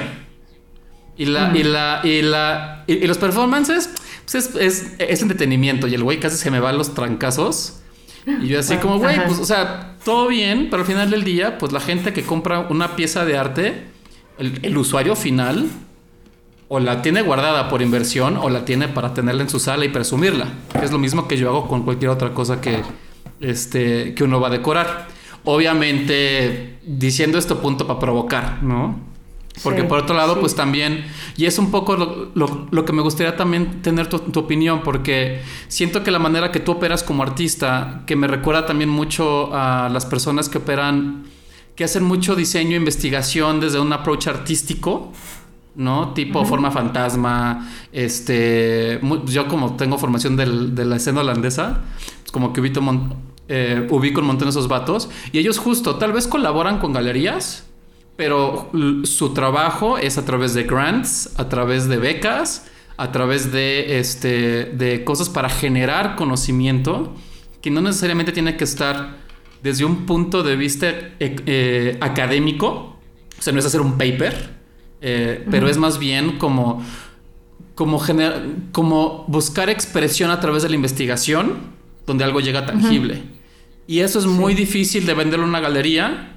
Y la, y la, y la, y, y los performances, pues es, es, es entretenimiento. Y el güey casi se me va a los trancazos. Y yo así como, güey, pues, o sea, todo bien, pero al final del día, pues la gente que compra una pieza de arte, el, el usuario final, o la tiene guardada por inversión, o la tiene para tenerla en su sala y presumirla. Es lo mismo que yo hago con cualquier otra cosa que, este, que uno va a decorar. Obviamente, diciendo esto punto para provocar, ¿no? Porque Sí, por otro lado, sí. pues también, y es un poco lo, lo- lo que me gustaría también tener tu, tu opinión, porque siento que la manera que tú operas como artista, que me recuerda también mucho a las personas que operan, que hacen mucho diseño e investigación desde un approach artístico, ¿no? Tipo forma fantasma, este, mu- yo como tengo formación del- de la escena holandesa, pues como que ubico, mon- eh, ubico un montón de esos vatos, y ellos justo, tal vez colaboran con galerías, pero su trabajo es a través de grants, a través de becas, a través de, este, de cosas para generar conocimiento que no necesariamente tiene que estar desde un punto de vista eh, eh, académico, o sea, no es hacer un paper, eh, pero es más bien como, como, gener- como buscar expresión a través de la investigación, donde algo llega tangible. Y eso es muy difícil de venderlo en una galería,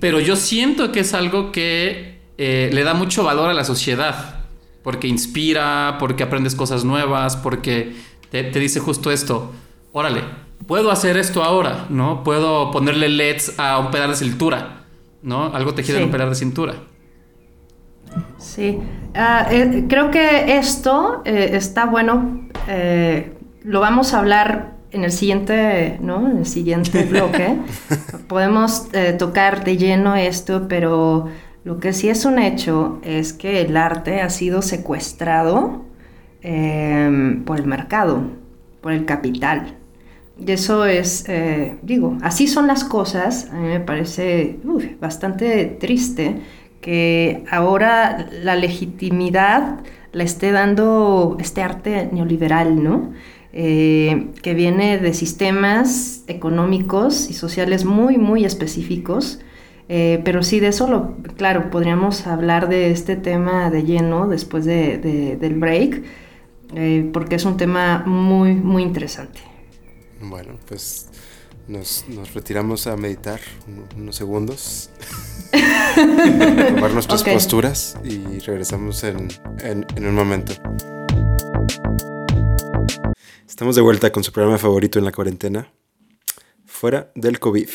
pero yo siento que es algo que eh, le da mucho valor a la sociedad. Porque inspira, porque aprendes cosas nuevas, porque te, te dice justo esto. Órale, puedo hacer esto ahora, ¿no? Puedo ponerle LEDs a un pedal de cintura, ¿no? Algo tejido en Sí. un pedal de cintura. Sí, ah, eh, creo que esto eh, está bueno, lo vamos a hablar en el siguiente, ¿no? En el siguiente bloque. Podemos tocar de lleno esto, pero lo que sí es un hecho es que el arte ha sido secuestrado por el mercado, por el capital. Y eso es, digo, así son las cosas. A mí me parece bastante triste que ahora la legitimidad la esté dando este arte neoliberal, ¿no? Eh, que viene de sistemas económicos y sociales muy, muy específicos. Eh, pero sí, de eso, lo, claro, podríamos hablar de este tema de lleno después del break, eh, porque es un tema muy, muy interesante. Bueno, pues nos, retiramos a meditar unos segundos. tomar nuestras posturas y regresamos en, un momento. Estamos de vuelta con su programa favorito en la cuarentena, fuera del COVID.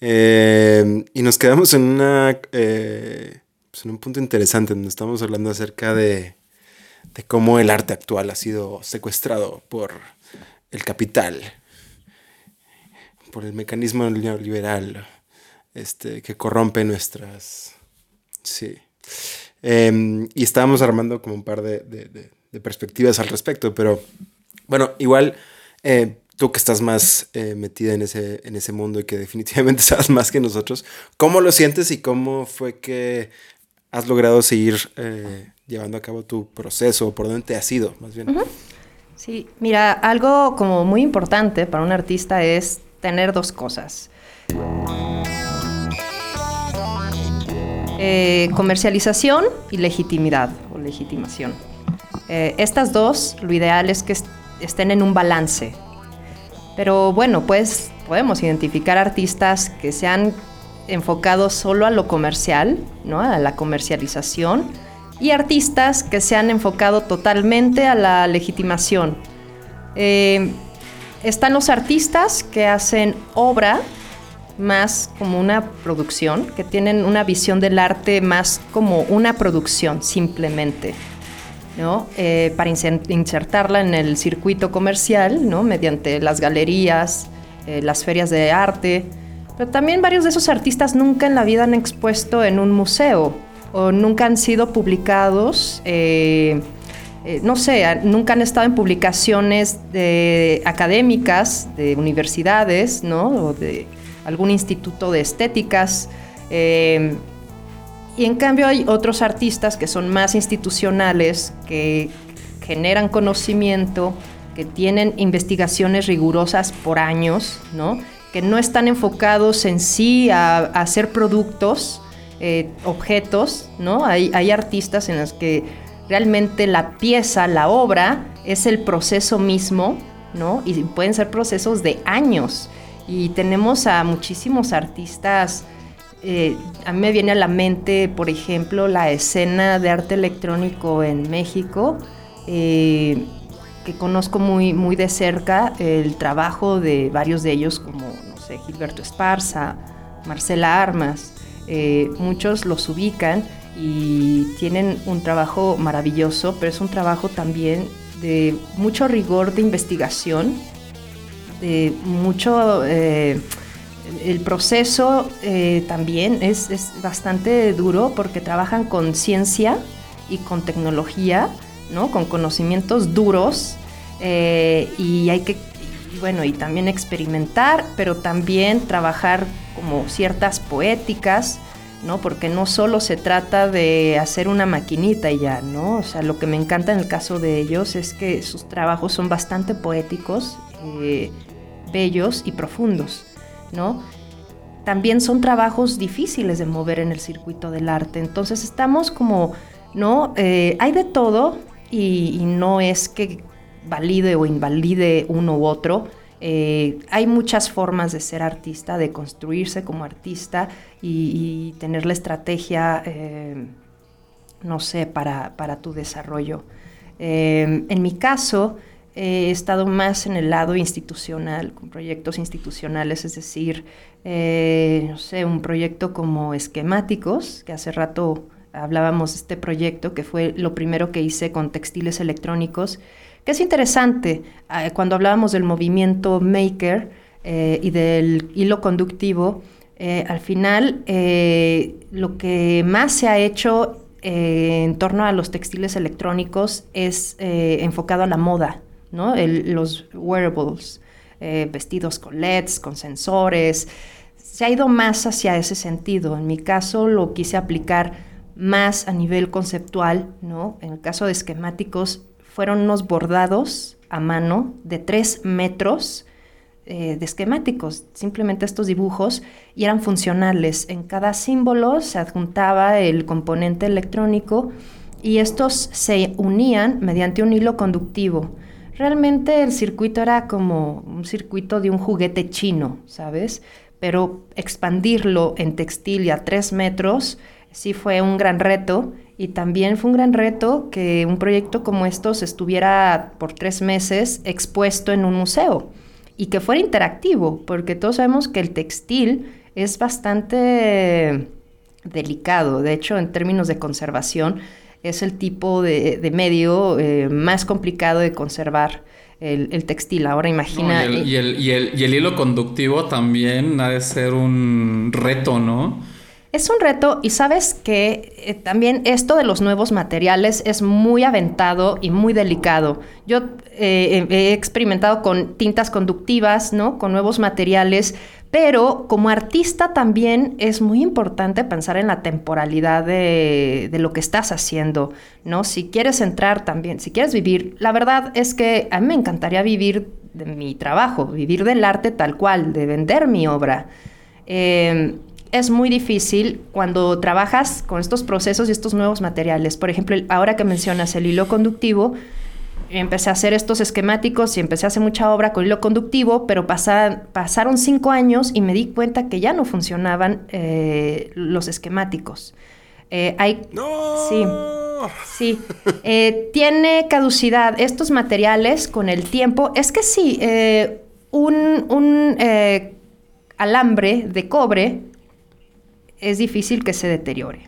Eh, y nos quedamos en, una, eh, pues en un punto interesante donde estamos hablando acerca de, de cómo el arte actual ha sido secuestrado por el capital, por el mecanismo neoliberal este, que corrompe nuestras... Sí. Em, y estábamos armando como un par de, perspectivas al respecto, pero bueno, igual eh, tú que estás más eh, metida en ese, en ese mundo y que definitivamente sabes más que nosotros, ¿cómo lo sientes y cómo fue que has logrado seguir eh, llevando a cabo tu proceso? ¿Por dónde te has ido, más bien? Sí, mira, algo como muy importante para un artista es tener dos cosas. Comercialización y legitimidad o legitimación. Estas dos, lo ideal es que estén en un balance. Pero bueno, pues podemos identificar artistas que se han enfocado solo a lo comercial, ¿no? a la comercialización, y artistas que se han enfocado totalmente a la legitimación. Eh, están los artistas que hacen obra más como una producción, que tienen una visión del arte más como una producción simplemente, ¿no? Eh, para insertarla en el circuito comercial, ¿no? mediante las galerías, eh, las ferias de arte. Pero también varios de esos artistas nunca en la vida han expuesto en un museo o nunca han sido publicados. Eh, no sé, nunca han estado en publicaciones de, académicas de universidades, ¿no? O de, algún instituto de estéticas. Y en cambio hay otros artistas que son más institucionales, que generan conocimiento, que tienen investigaciones rigurosas por años, ¿no? que no están enfocados en sí a, hacer productos, eh, objetos, ¿no? Hay, hay artistas en los que realmente la pieza, la obra, es el proceso mismo, ¿no? Y pueden ser procesos de años. Y tenemos a muchísimos artistas. Eh, a mí me viene a la mente, por ejemplo, la escena de arte electrónico en México, eh, que conozco muy, muy de cerca el trabajo de varios de ellos, como, no sé, Gilberto Esparza, Marcela Armas. Eh, muchos los ubican y tienen un trabajo maravilloso, pero es un trabajo también de mucho rigor de investigación mucho... Eh, el proceso eh, también es, bastante duro porque trabajan con ciencia y con tecnología, ¿no? con conocimientos duros eh, y hay que, bueno, y también experimentar, pero también trabajar como ciertas poéticas, ¿no? Porque no solo se trata de hacer una maquinita y ya, ¿no? O sea, lo que me encanta en el caso de ellos es que sus trabajos son bastante poéticos, bellos y profundos, ¿no? También son trabajos difíciles de mover en el circuito del arte, entonces estamos como, ¿no? Eh, hay de todo y, no es que valide o invalide uno u otro, eh, hay muchas formas de ser artista, de construirse como artista y, tener la estrategia, eh, no sé, para, para tu desarrollo. en mi caso, he estado más en el lado institucional, con proyectos institucionales, es decir, eh, no sé, un proyecto como esquemáticos, que hace rato hablábamos de este proyecto que fue lo primero que hice con textiles electrónicos, que es interesante. Ah, cuando hablábamos del movimiento maker eh, y del hilo conductivo, eh, al final lo que más se ha hecho en torno a los textiles electrónicos es enfocado a la moda, ¿no? los wearables, vestidos con LEDs, con sensores. Se ha ido más hacia ese sentido. En mi caso lo quise aplicar más a nivel conceptual, ¿no? En el caso de esquemáticos, fueron unos bordados a mano de tres metros eh, de esquemáticos, simplemente estos dibujos, y eran funcionales. En cada símbolo se adjuntaba el componente electrónico y estos se unían mediante un hilo conductivo. Realmente el circuito era como un circuito de un juguete chino, ¿sabes? Pero expandirlo en textil y a tres metros sí fue un gran reto y también fue un gran reto que un proyecto como estos estuviera por tres meses expuesto en un museo y que fuera interactivo, porque todos sabemos que el textil es bastante delicado, de hecho en términos de conservación es el tipo de, medio eh, más complicado de conservar. El, textil. Ahora imagina. y, el, y, el, y, el, hilo conductivo también ha de ser un reto, ¿no? Es un reto y sabes que eh, también esto de los nuevos materiales es muy aventado y muy delicado. Yo eh, he experimentado con tintas conductivas, ¿no? Con nuevos materiales, pero como artista también es muy importante pensar en la temporalidad de, lo que estás haciendo, ¿no? Si quieres entrar también, si quieres vivir, la verdad es que a mí me encantaría vivir de mi trabajo, vivir del arte tal cual, de vender mi obra. Eh, es muy difícil cuando trabajas con estos procesos y estos nuevos materiales. Por ejemplo, ahora que mencionas el hilo conductivo, empecé a hacer estos esquemáticos y empecé a hacer mucha obra con hilo conductivo, pero pasaron cinco años y me di cuenta que ya no funcionaban eh, los esquemáticos. Eh, hay, ¡No! Sí, sí. Eh, tiene caducidad estos materiales con el tiempo. Es que sí, un, un alambre de cobre es difícil que se deteriore,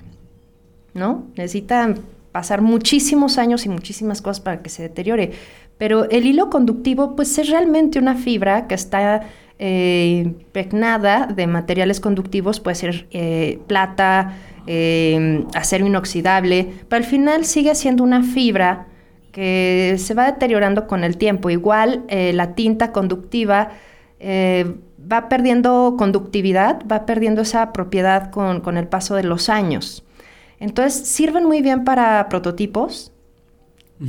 ¿no? Necesitan pasar muchísimos años y muchísimas cosas para que se deteriore. Pero el hilo conductivo, pues es realmente una fibra que está eh, impregnada de materiales conductivos, puede ser eh, plata, eh, acero inoxidable, pero al final sigue siendo una fibra que se va deteriorando con el tiempo. Igual la tinta conductiva va perdiendo conductividad, va perdiendo esa propiedad con, el paso de los años. Entonces sirven muy bien para prototipos,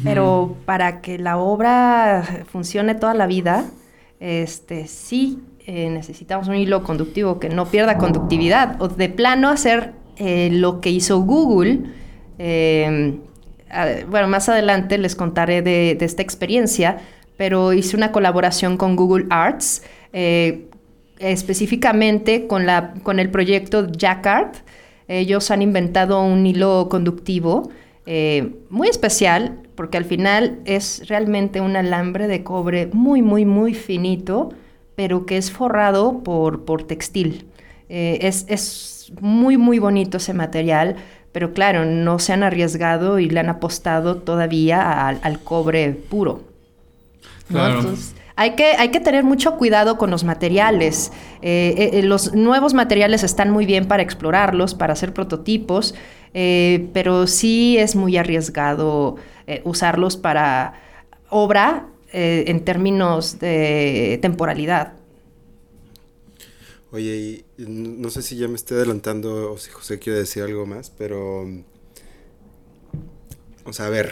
pero para que la obra funcione toda la vida, este, sí eh, necesitamos un hilo conductivo que no pierda conductividad o de plano hacer eh, lo que hizo Google. Eh, bueno, más adelante les contaré de, esta experiencia, pero hice una colaboración con Google Arts específicamente con, la, con el proyecto Jacquard. Ellos han inventado un hilo conductivo eh, muy especial porque al final es realmente un alambre de cobre muy, muy, muy finito, pero que es forrado por, por textil. Eh, es, muy, muy bonito ese material, pero claro, no se han arriesgado y le han apostado todavía al, cobre puro. Hay que, hay que tener mucho cuidado con los materiales. Eh, eh, eh, los nuevos materiales están muy bien para explorarlos, para hacer prototipos, pero sí es muy arriesgado usarlos para obra en términos de temporalidad. Oye, no sé si ya me estoy adelantando o si José quiere decir algo más, pero... O sea, a ver.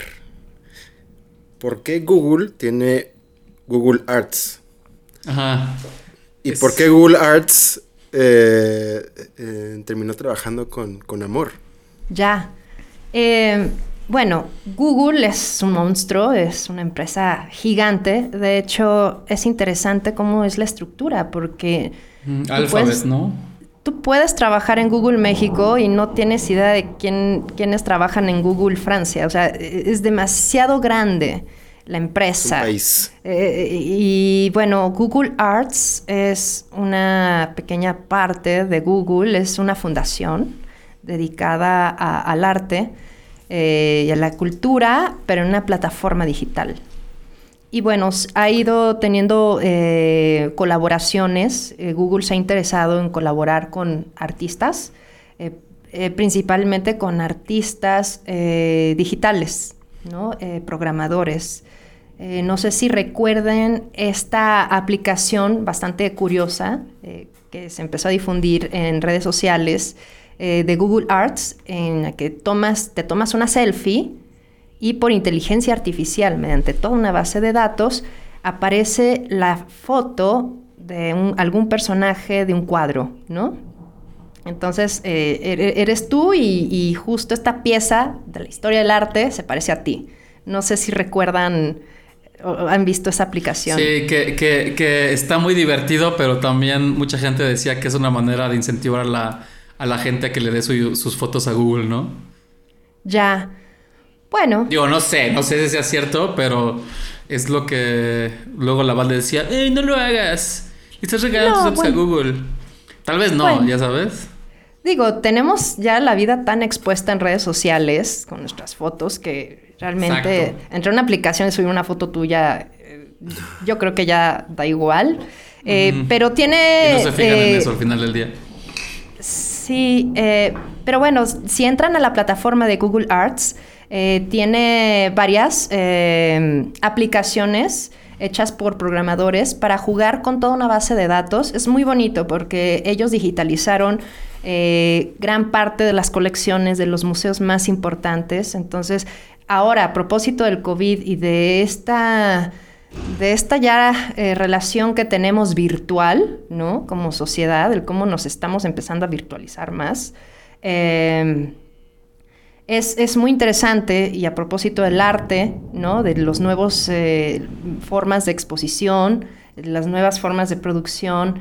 ¿Por qué Google tiene Google Arts. Ajá. ¿Y por qué Google Arts eh, eh, terminó trabajando con, Amor? Ya. Eh, bueno, Google es un monstruo, es una empresa gigante. De hecho, es interesante cómo es la estructura, porque... Mm, Alphabet, ¿no? Tú puedes trabajar en Google México y no tienes idea de quién, quiénes trabajan en Google Francia. O sea, es demasiado grande la empresa. Eh, y bueno, Google Arts es una pequeña parte de Google, es una fundación dedicada al arte y a la cultura, pero en una plataforma digital. Y bueno, ha ido teniendo colaboraciones. Google se ha interesado en colaborar con artistas, principalmente con artistas digitales, ¿no? programadores. Eh, no sé si recuerden esta aplicación bastante curiosa eh, que se empezó a difundir en redes sociales eh, de Google Arts, en la que tomas, te tomas una selfie y por inteligencia artificial, mediante toda una base de datos, aparece la foto de algún personaje de un cuadro, ¿no? Entonces, eres tú y justo esta pieza de la historia del arte se parece a ti. No sé si recuerdan han visto esa aplicación. Sí, que, que, está muy divertido, pero también mucha gente decía que es una manera de incentivar a la, a la gente a que le dé sus fotos a Google, ¿no? Ya. Bueno. Digo, no sé, no sé si sea cierto, pero es lo que luego la banda decía, ¡Ey, no lo hagas! Estás regalando tus fotos a Google. Tal vez no, ya sabes. Digo, tenemos ya la vida tan expuesta en redes sociales con nuestras fotos que realmente entre una aplicación y subir una foto tuya, eh, yo creo que ya da igual. Eh, pero tiene... Y no se fijan en eh, eso al final del día. Sí, pero bueno, si entran a la plataforma de Google Arts, tiene varias aplicaciones hechas por programadores para jugar con toda una base de datos. Es muy bonito porque ellos digitalizaron eh, gran parte de las colecciones de los museos más importantes. Entonces, ahora, a propósito del COVID y de esta, de esta ya eh, relación que tenemos virtual, ¿no? Como sociedad, el cómo nos estamos empezando a virtualizar más. Em, es, muy interesante y a propósito del arte, ¿no? de las nuevas eh, formas de exposición, las nuevas formas de producción,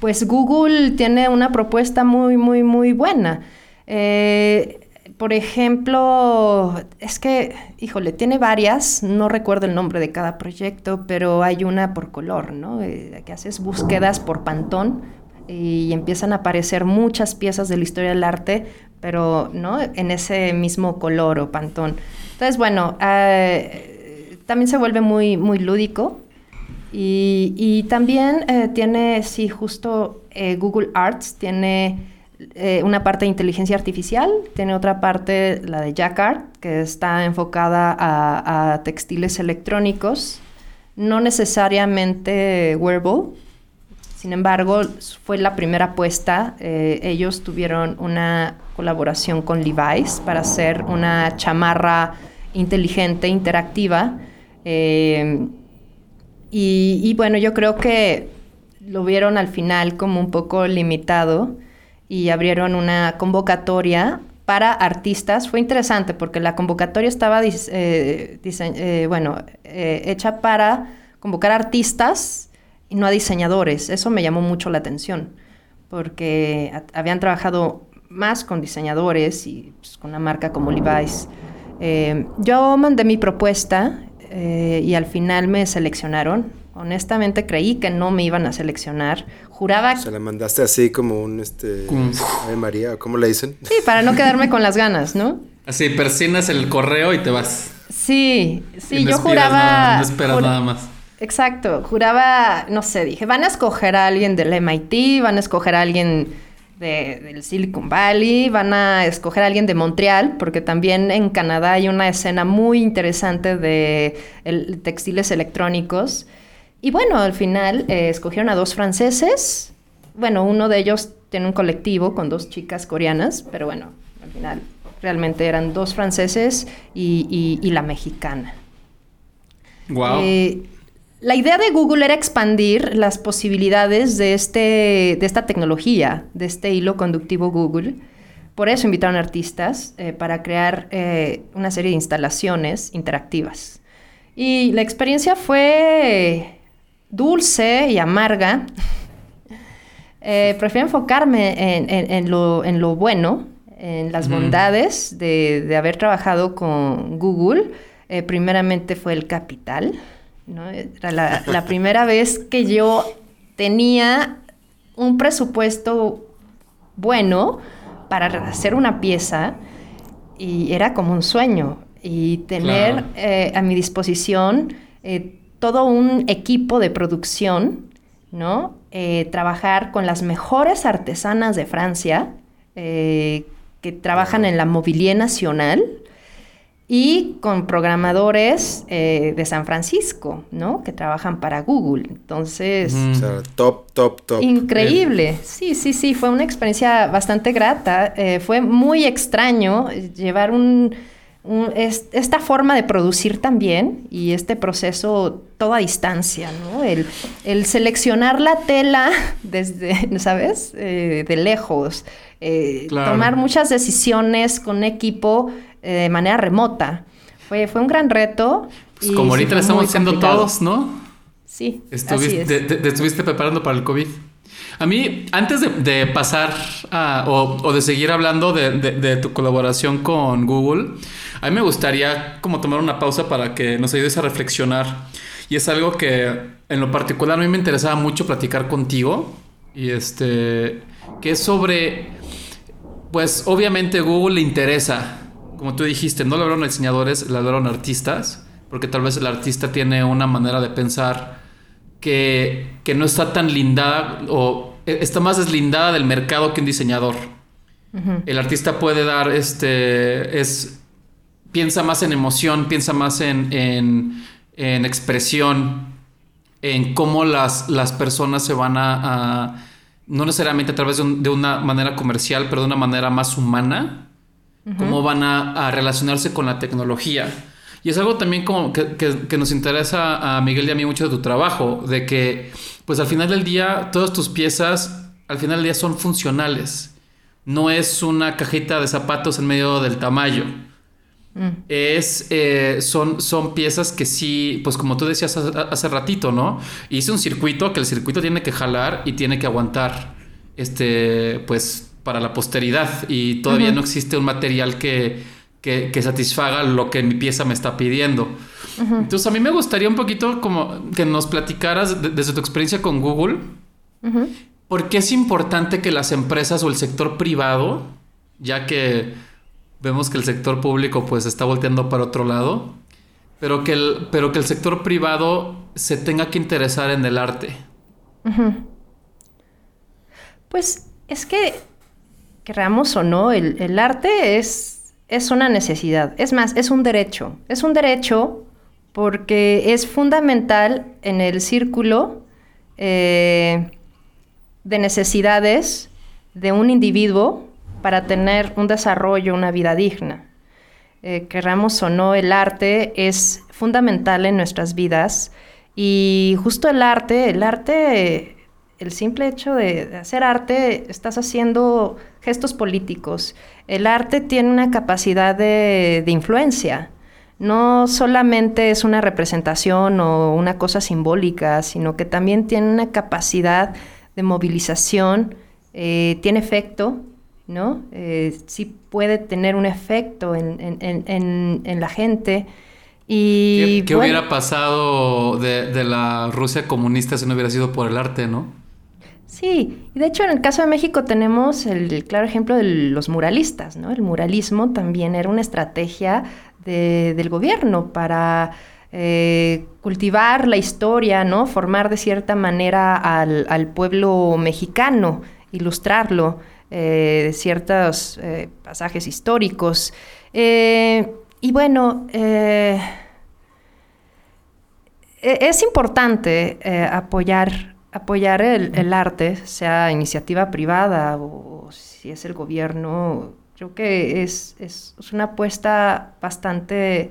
pues Google tiene una propuesta muy, muy, muy buena. Eh, por ejemplo, es que, híjole, tiene varias, no recuerdo el nombre de cada proyecto, pero hay una por color, ¿no? Eh, que haces búsquedas por pantón y empiezan a aparecer muchas piezas de la historia del arte, pero, ¿no? En ese mismo color o pantón. Entonces, bueno, eh, también se vuelve muy, muy lúdico. Y, también eh, tiene, sí, justo eh, Google Arts tiene eh, una parte de inteligencia artificial, tiene otra parte, la de Jacquard, que está enfocada a, textiles electrónicos, no necesariamente wearable. Sin embargo, fue la primera apuesta. ellos tuvieron una colaboración con Levi's para hacer una chamarra inteligente, interactiva. Y, bueno, yo creo que lo vieron al final como un poco limitado y abrieron una convocatoria para artistas. Fue interesante porque la convocatoria estaba eh, eh, bueno, eh, hecha para convocar artistas y no a diseñadores. Eso me llamó mucho la atención porque habían trabajado más con diseñadores y pues, con una marca como Levi's. yo mandé mi propuesta y al final me seleccionaron. Honestamente creí que no me iban a seleccionar. Juraba... Se la mandaste así como un, este... Ave María, ¿cómo le dicen? Sí, para no quedarme con las ganas, ¿no? Así, persinas el correo y te vas. Sí, sí, yo juraba... no esperas nada más. Exacto, juraba, no sé, dije, van a escoger a alguien del MIT, van a escoger a alguien del Silicon Valley, van a escoger a alguien de Montreal, porque también en Canadá hay una escena muy interesante de textiles electrónicos. Y bueno, al final eh, escogieron a dos franceses. Bueno, uno de ellos tiene un colectivo con dos chicas coreanas, pero bueno, al final realmente eran dos franceses y, la mexicana. Wow. La idea de Google era expandir las posibilidades de, este, de esta tecnología, de este hilo conductivo Google. Por eso invitaron artistas eh, para crear eh, una serie de instalaciones interactivas. Y la experiencia fue dulce y amarga. Eh, prefiero enfocarme en, lo, bueno, en las bondades de, de, haber trabajado con Google. primeramente fue el capital. Era la, primera vez que yo tenía un presupuesto bueno para hacer una pieza y era como un sueño. Y tener Claro. eh, a mi disposición eh, todo un equipo de producción, ¿no? Eh, trabajar con las mejores artesanas de Francia, eh, que trabajan en la Mobilier Nacional, y con programadores eh, de San Francisco, ¿no? Que trabajan para Google. Entonces, Ujú. O sea, top, top, top. Increíble, sí, sí, sí, fue una experiencia bastante grata, eh, fue muy extraño llevar un, esta forma de producir también y este proceso todo a distancia, ¿no? El, el seleccionar la tela desde, ¿sabes? Eh, de lejos, eh, Claro. tomar muchas decisiones con equipo eh, de manera remota. Fue, fue un gran reto. Pues y como ahorita lo estamos haciendo todos, ¿no? Sí, así Estuviste, es. te- te- te estuviste preparando para el COVID. A mí, antes de, de pasar a- o, o de seguir hablando de, de- de tu colaboración con Google, a mí me gustaría como tomar una pausa para que nos ayudes a reflexionar. Y es algo que en lo particular a mí me interesaba mucho platicar contigo. Y este, que es sobre, pues obviamente Google le interesa, como tú dijiste, no lo hablaron diseñadores, lo hablaron artistas, porque tal vez el artista tiene una manera de pensar que, que no está tan lindada o está más deslindada del mercado que un diseñador. El artista puede dar, este, es, piensa más en emoción, piensa más en, en, en expresión, en cómo las, las personas se van a, a- no necesariamente a través de, un- de una manera comercial, pero de una manera más humana, cómo van a, a relacionarse con la tecnología. Y es algo también como que, que- que nos interesa a Miguel y a mí mucho de tu trabajo, de que pues al final del día todas tus piezas al final del día son funcionales. No es una cajita de zapatos en medio del tamaño. Mm. Es, eh, son, son piezas que sí, pues como tú decías hace, hace ratito, ¿no? Hice un circuito que el circuito tiene que jalar y tiene que aguantar, este, pues para la posteridad y todavía no existe un material que, que, que satisfaga lo que mi pieza me está pidiendo. Entonces a mí me gustaría un poquito como que nos platicaras de- desde tu experiencia con Google, Ujú. ¿Por qué es importante que las empresas o el sector privado, ya que vemos que el sector público pues está volteando para otro lado, pero que el, pero que el sector privado se tenga que interesar en el arte? Pues es que, queramos o no, el, el arte es, es una necesidad. Es más, es un derecho. Es un derecho porque es fundamental en el círculo eh, de necesidades de un individuo para tener un desarrollo, una vida digna. Eh, querramos o no, el arte es fundamental en nuestras vidas y justo el arte, el arte, el simple hecho de, hacer arte, estás haciendo gestos políticos. El arte tiene una capacidad de, de influencia. No solamente es una representación o una cosa simbólica, sino que también tiene una capacidad de movilización, eh, tiene efecto, ¿no? Eh, sí puede tener un efecto en, en- en- la gente. Y ¿Qué, qué bueno, hubiera pasado de, de la Rusia comunista si no hubiera sido por el arte, no? Sí, y de hecho en el caso de México tenemos el claro ejemplo de los muralistas, ¿no? El muralismo también era una estrategia de- del gobierno para eh, cultivar la historia, ¿no? Formar de cierta manera al, al pueblo mexicano, ilustrarlo, eh, ciertos eh, pasajes históricos. Eh, y bueno, e- es importante apoyar, apoyar el, el arte, sea iniciativa privada o si es el gobierno. Creo que es, es- es una apuesta bastante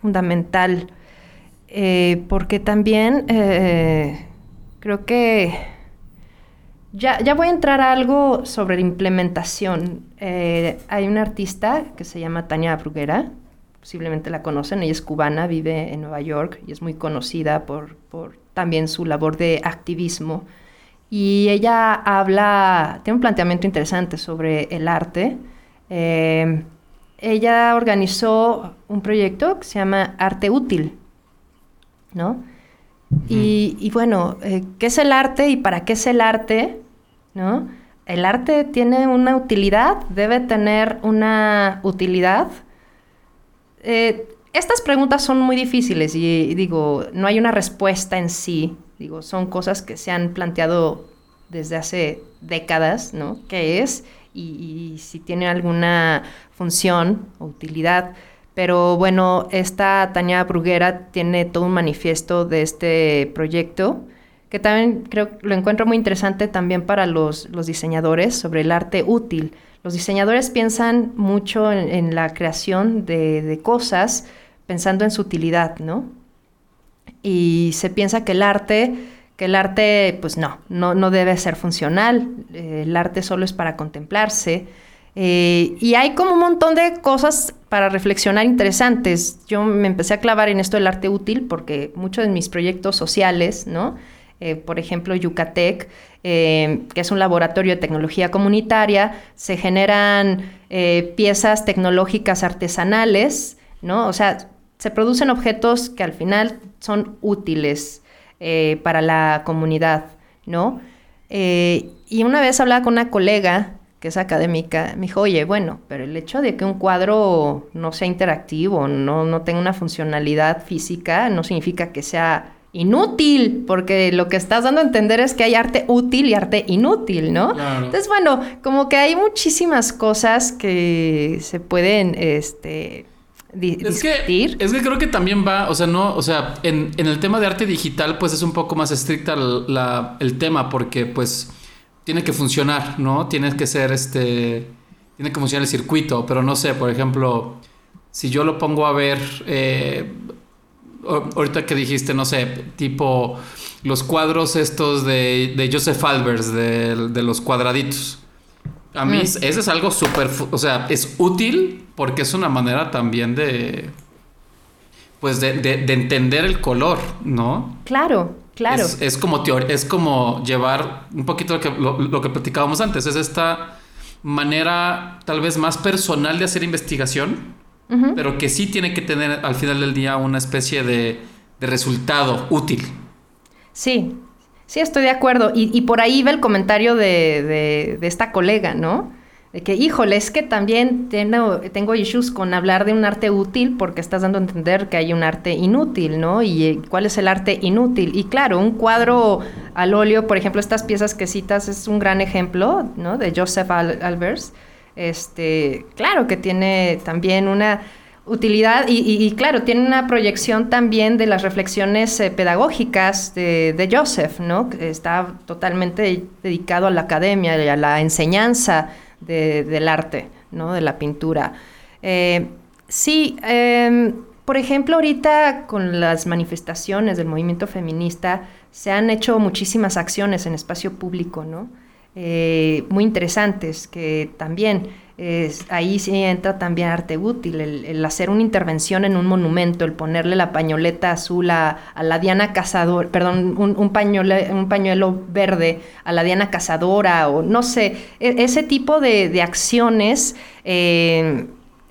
fundamental, porque también creo que ya, ya voy a entrar a algo sobre la implementación. Eh, hay una artista que se llama Tania Bruguera, posiblemente la conocen, ella es cubana, vive en Nueva York y es muy conocida por, por también su labor de activismo. Y ella habla, tiene un planteamiento interesante sobre el arte. Eh, ella organizó un proyecto que se llama Arte Útil, ¿no? Y, y bueno, eh, ¿qué es el arte y para qué es el arte? ¿no? El arte tiene una utilidad, debe tener una utilidad. Eh, estas preguntas son muy difíciles y digo, no hay una respuesta en sí. Digo, son cosas que se han planteado desde hace décadas, ¿no? ¿Qué es? Y, y si tiene alguna función o utilidad. Pero bueno, esta Tania Bruguera tiene todo un manifiesto de este proyecto que también creo lo encuentro muy interesante también para los, los diseñadores sobre el arte útil. Los diseñadores piensan mucho en, la creación de, de, cosas pensando en su utilidad, ¿no? Y se piensa que el arte, que el arte, pues no, no, no debe ser funcional, el arte solo es para contemplarse, eh, y hay como un montón de cosas para reflexionar interesantes. Yo me empecé a clavar en esto del arte útil porque muchos de mis proyectos sociales, ¿no? Eh, por ejemplo, Yucatec, eh, que es un laboratorio de tecnología comunitaria, se generan piezas tecnológicas artesanales, ¿no? O sea, se producen objetos que al final son útiles para la comunidad, ¿no? y una vez hablaba con una colega que es académica, me dijo, oye, bueno, pero el hecho de que un cuadro no sea interactivo, no, no tenga una funcionalidad física, no significa que sea inútil, porque lo que estás dando a entender es que hay arte útil y arte inútil, ¿no? Entonces, bueno, como que hay muchísimas cosas que se pueden, este... Es que, es que creo que también va, o sea, no, o sea, en, en el tema de arte digital, pues es un poco más estricta la, el tema, porque pues tiene que funcionar, ¿no? Tiene que ser este. Tiene que funcionar el circuito, pero no sé, por ejemplo, si yo lo pongo a ver. Eh, ahorita que dijiste, no sé, tipo los cuadros estos de, Joseph Albers, de, los cuadraditos. A mí mm. ese es algo súper, o sea, es útil porque es una manera también de, pues de, de entender el color, ¿no? Claro. Claro. Es, como es como llevar un poquito lo que, lo, que platicábamos antes. Es esta manera tal vez más personal de hacer investigación, pero que sí tiene que tener al final del día una especie de, resultado útil. Sí, sí, estoy de acuerdo. Y, por ahí va el comentario de, de esta colega, ¿no? Que, híjole, es que también tengo, tengo issues con hablar de un arte útil porque estás dando a entender que hay un arte inútil, ¿no? Y eh, cuál es el arte inútil. Y claro, un cuadro al óleo, por ejemplo, estas piezas que citas es un gran ejemplo, ¿no? De Joseph Albers. Este, claro que tiene también una utilidad y, claro, tiene una proyección también de las reflexiones eh, pedagógicas de, Joseph, ¿no? Que está totalmente dedicado a la academia a la enseñanza del arte, ¿no? De la pintura. Eh, sí, em, por ejemplo, ahorita con las manifestaciones del movimiento feminista se han hecho muchísimas acciones en espacio público, ¿no? Eh, muy interesantes, que también ahí sí entra también arte útil, el, hacer una intervención en un monumento, el ponerle la pañoleta azul a, la Diana Cazadora, perdón, un, pañuelo verde a la Diana Cazadora, o no sé, e, ese tipo de, acciones eh,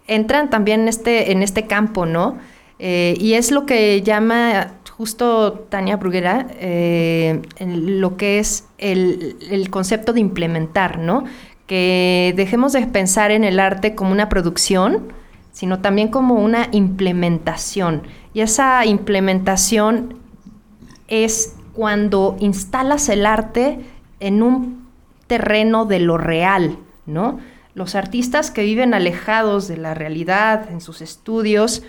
entran también en este, en este campo, ¿no? Eh, y es lo que llama justo Tania Bruguera, eh, lo que es el, concepto de implementar, ¿no? Que dejemos de pensar en el arte como una producción, sino también como una implementación. Y esa implementación es cuando instalas el arte en un terreno de lo real, ¿no? Los artistas que viven alejados de la realidad en sus estudios,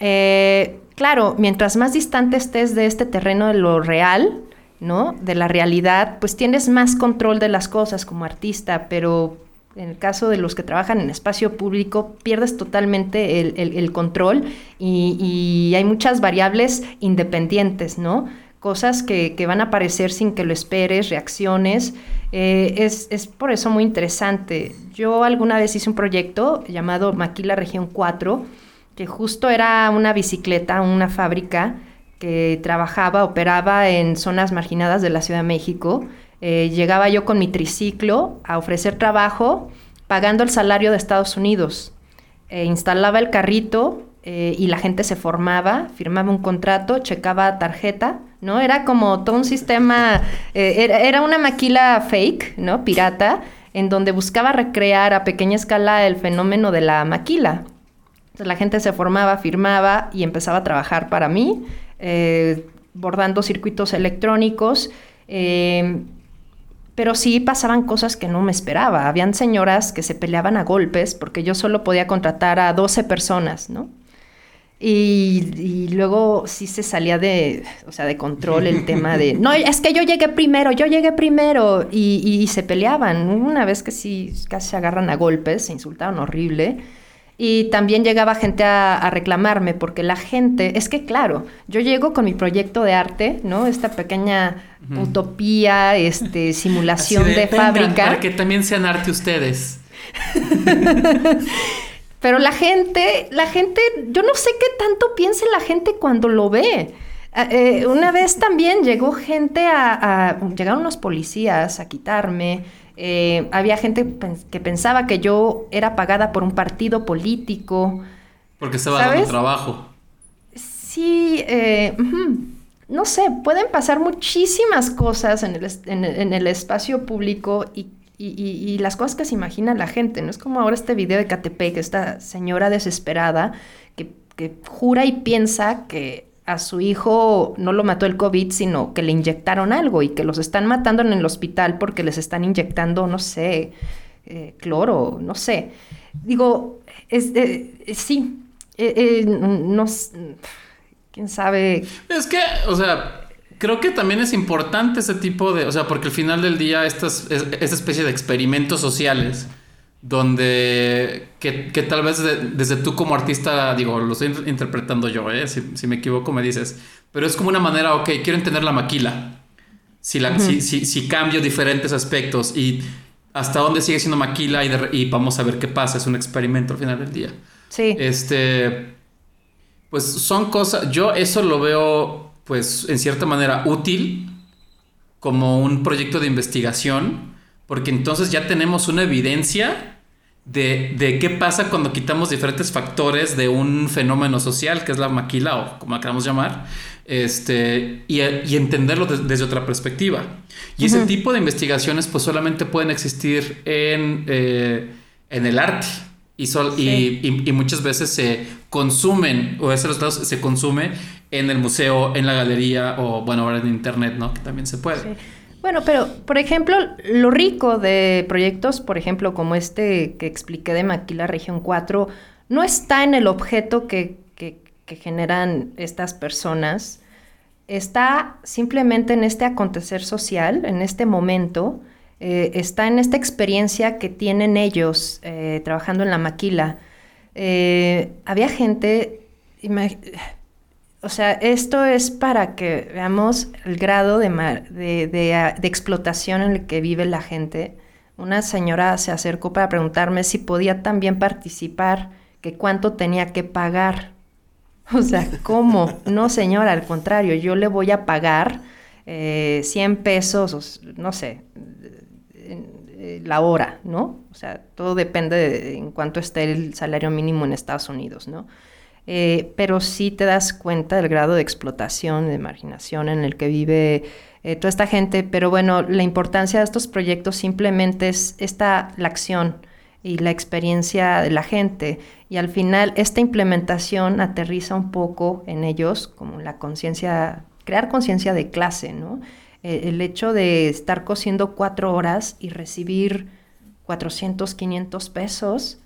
eh, claro, mientras más distante estés de este terreno de lo real, ¿no? De la realidad, pues tienes más control de las cosas como artista, pero en el caso de los que trabajan en espacio público, pierdes totalmente el, control y, hay muchas variables independientes, ¿no? Cosas que, van a aparecer sin que lo esperes, reacciones. Eh, es, es, por eso muy interesante. Yo alguna vez hice un proyecto llamado Maquila Región 4, que justo era una bicicleta, una fábrica que trabajaba, operaba en zonas marginadas de la Ciudad de México. Eh, llegaba yo con mi triciclo a ofrecer trabajo pagando el salario de Estados Unidos. Eh, instalaba el carrito eh, y la gente se formaba, firmaba un contrato, checaba tarjeta, ¿no? Era como todo un sistema, era, era, una maquila fake, ¿no? Pirata, en donde buscaba recrear a pequeña escala el fenómeno de la maquila. La gente se formaba, firmaba y empezaba a trabajar para mí, eh, bordando circuitos electrónicos. pero sí pasaban cosas que no me esperaba. Habían señoras que se peleaban a golpes porque yo solo podía contratar a 12 personas, ¿no? Y, luego sí se salía de, o sea, de control el tema de, no, es que yo llegué primero, yo llegué primero. Y, se peleaban. Una vez que sí casi se agarran a golpes, se insultaron horrible. Y también llegaba gente a, reclamarme, porque la gente, es que claro, yo llego con mi proyecto de arte, ¿no? Esta pequeña utopía, este, simulación de, de fábrica. Para que también sean arte ustedes. Pero la gente, la gente, yo no sé qué tanto piensa la gente cuando lo ve. Ah, eh, una vez también llegó gente a, llegaron unos policías a quitarme. Eh, había gente que pensaba que yo era pagada por un partido político. Porque estaba dando trabajo. Sí, eh, no sé, pueden pasar muchísimas cosas en el, en el espacio público y y, las cosas que se imagina la gente, ¿no? Es como ahora este video de Catepec, esta señora desesperada que, jura y piensa que a su hijo no lo mató el COVID, sino que le inyectaron algo y que los están matando en el hospital porque les están inyectando, no sé, eh, cloro, no sé. Digo, es, eh, sí, eh, no, quién sabe. Es que, o sea, Creo que también es importante ese tipo de, o sea, porque al final del día estas, esta especie de experimentos sociales, donde que, tal vez desde tú como artista, digo, lo estoy interpretando yo, ¿eh? si, me equivoco me dices, pero es como una manera, ok, quiero entender la maquila, si, la, si, si, cambio diferentes aspectos y hasta dónde sigue siendo maquila y, y, vamos a ver qué pasa, es un experimento al final del día. Sí. Este, pues son cosas, yo eso lo veo pues en cierta manera útil como un proyecto de investigación, porque entonces ya tenemos una evidencia de, qué pasa cuando quitamos diferentes factores de un fenómeno social, que es la maquila o como la queramos llamar, este, y, entenderlo desde otra perspectiva. Y ese tipo de investigaciones pues solamente pueden existir en, eh, en el arte. Y, y, y, muchas veces se consumen, o ese resultado se consume en el museo, en la galería o, bueno, ahora en internet, ¿no? Que también se puede. Bueno, pero, por ejemplo, lo rico de proyectos, por ejemplo, como este que expliqué de Maquila Región 4, no está en el objeto que, que, generan estas personas, está simplemente en este acontecer social, en este momento, eh, está en esta experiencia que tienen ellos eh, trabajando en la maquila. Eh, había gente, o sea, esto es para que veamos el grado de, de, explotación en el que vive la gente. Una señora se acercó para preguntarme si podía también participar, que cuánto tenía que pagar. O sea, ¿cómo? No, señora, al contrario, yo le voy a pagar 100 eh, pesos, no sé, la hora, ¿no? O sea, todo depende de en cuánto esté el salario mínimo en Estados Unidos, ¿no? Eh, pero sí te das cuenta del grado de explotación, de marginación en el que vive eh, toda esta gente. Pero bueno, la importancia de estos proyectos simplemente es esta, la acción y la experiencia de la gente. Y al final esta implementación aterriza un poco en ellos, como la conciencia, crear conciencia de clase, ¿no? Eh, el hecho de estar cosiendo cuatro horas y recibir 400, 500 pesos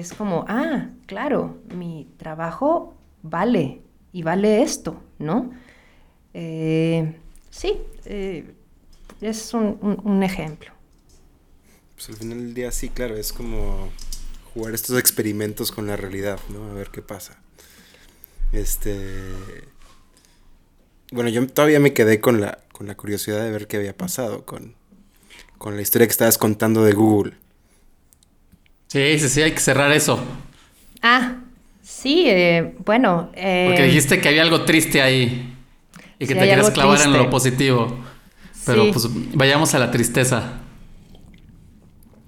es como, ah, claro, mi trabajo vale y vale esto, ¿no? Eh, sí, eh, es un, ejemplo. Pues al final del día sí, claro, es como jugar estos experimentos con la realidad, ¿no? A ver qué pasa. Este... Bueno, yo todavía me quedé con la, con la curiosidad de ver qué había pasado con, con la historia que estabas contando de Google. Sí, sí, sí, hay que cerrar eso. Ah, sí, eh, bueno. Eh, Porque dijiste que había algo triste ahí y que te querías clavar en lo positivo. Pero pues vayamos a la tristeza.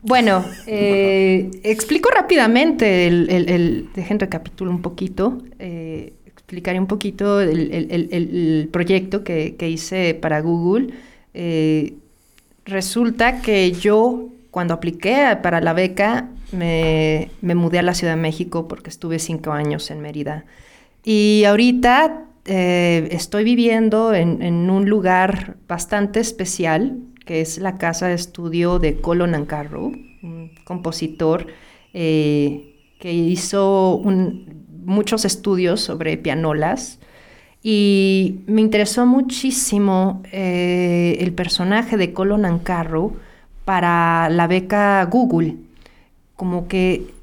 Bueno, eh, explico rápidamente, el, el, el, dejen recapitulo un poquito, eh, explicaré un poquito el, el proyecto que, que, hice para Google. Eh, resulta que yo, cuando apliqué para la beca, me, me, mudé a la Ciudad de México porque estuve cinco años en Mérida. Y ahorita eh, estoy viviendo en, en un lugar bastante especial, que es la casa de estudio de Colin Nancarrow, un compositor eh, que hizo muchos estudios sobre pianolas. Y me interesó muchísimo eh, el personaje de Colin Nancarrow para la beca Google. Como que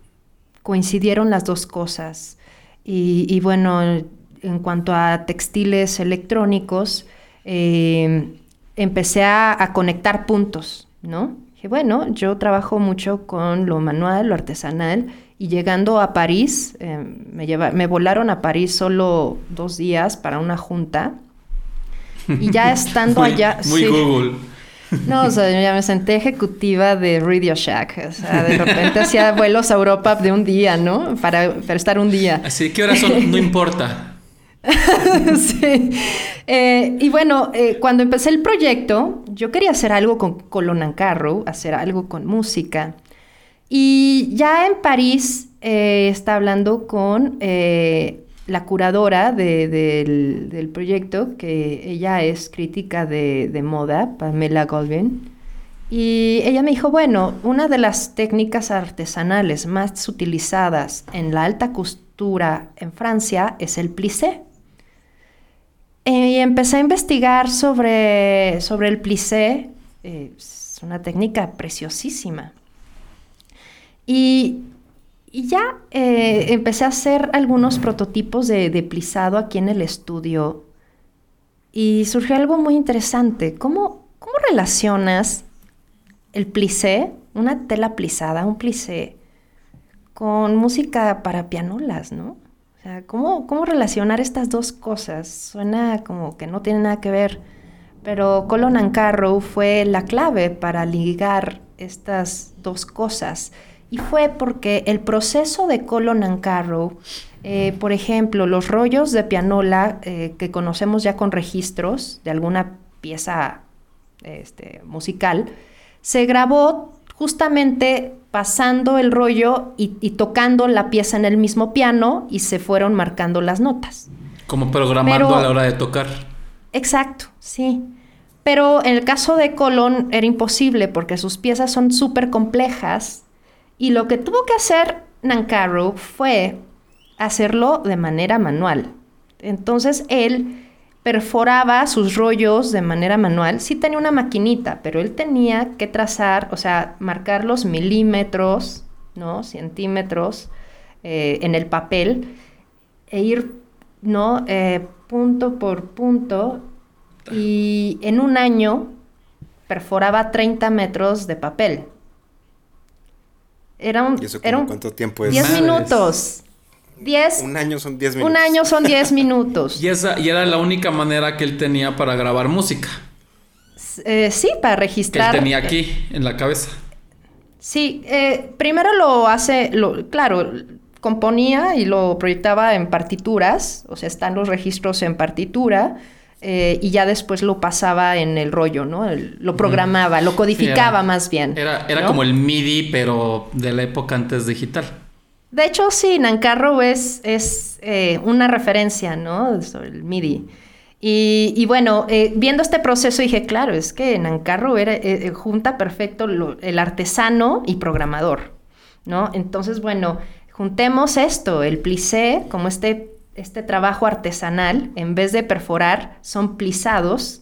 coincidieron las dos cosas. Y, y bueno, en cuanto a textiles electrónicos, eh, empecé a, a, conectar puntos, ¿no? Dije, bueno, yo trabajo mucho con lo manual, lo artesanal, y llegando a París, eh, me, lleva, me volaron a París solo dos días para una junta, y ya estando muy, allá... Muy sí, Google. No, o sea, yo ya me senté ejecutiva de Radio Shack. O sea, de repente hacía vuelos a Europa de un día, ¿no? Para, para estar un día. Así, ¿qué horas son? No importa. sí. Eh, y bueno, eh, cuando empecé el proyecto, yo quería hacer algo con Colin Carrow, hacer algo con música. Y ya en París eh, está hablando con eh, la curadora de, de, del, del, proyecto, que ella es crítica de, de moda, Pamela Goldwyn. Y ella me dijo, bueno, una de las técnicas artesanales más utilizadas en la alta costura en Francia es el plissé. Y empecé a investigar sobre, sobre el plissé. Eh, es una técnica preciosísima. Y, y ya eh, empecé a hacer algunos prototipos de, de, plisado aquí en el estudio. Y surgió algo muy interesante. ¿Cómo, cómo relacionas el plissé, una tela plisada, un plissé, con música para pianolas, ¿no? O sea, ¿cómo, ¿cómo relacionar estas dos cosas? Suena como que no tiene nada que ver, pero Colin Ancarrow fue la clave para ligar estas dos cosas. Y fue porque el proceso de Colin Ancarrow, eh, por ejemplo, los rollos de pianola eh, que conocemos ya con registros de alguna pieza este, musical, se grabó justamente pasando el rollo y, y, tocando la pieza en el mismo piano y se fueron marcando las notas. Como programando Pero, a la hora de tocar. Exacto, sí. Pero en el caso de Colón era imposible porque sus piezas son súper complejas y lo que tuvo que hacer Nancarrow fue hacerlo de manera manual. Entonces él perforaba sus rollos de manera manual. Sí tenía una maquinita, pero él tenía que trazar, o sea, marcar los milímetros, ¿no? Centímetros eh, en el papel e ir, ¿no? Eh, punto por punto. Y en un año perforaba 30 metros de papel. Era un, ¿Y eso era un, cuánto tiempo es? 10 minutos. Diez, un año son 10 minutos. Un año son 10 minutos. y, esa, y era la única manera que él tenía para grabar música. Eh, sí, para registrar. Que él tenía aquí, en la cabeza. Sí, eh, primero lo hace, lo, claro, componía y lo proyectaba en partituras, o sea, están los registros en partitura. Eh, y ya después lo pasaba en el rollo, ¿no? El, lo programaba, lo codificaba sí, era, más bien. Era, era ¿no? como el MIDI, pero de la época antes digital. De hecho, sí, Nancarrow es, es eh, una referencia, ¿no? Sobre el MIDI. Y, y bueno, eh, viendo este proceso dije, claro, es que Nancarrow era, eh, junta perfecto lo, el artesano y programador, ¿no? Entonces, bueno, juntemos esto, el plissé, como este, este trabajo artesanal, en vez de perforar, son plisados.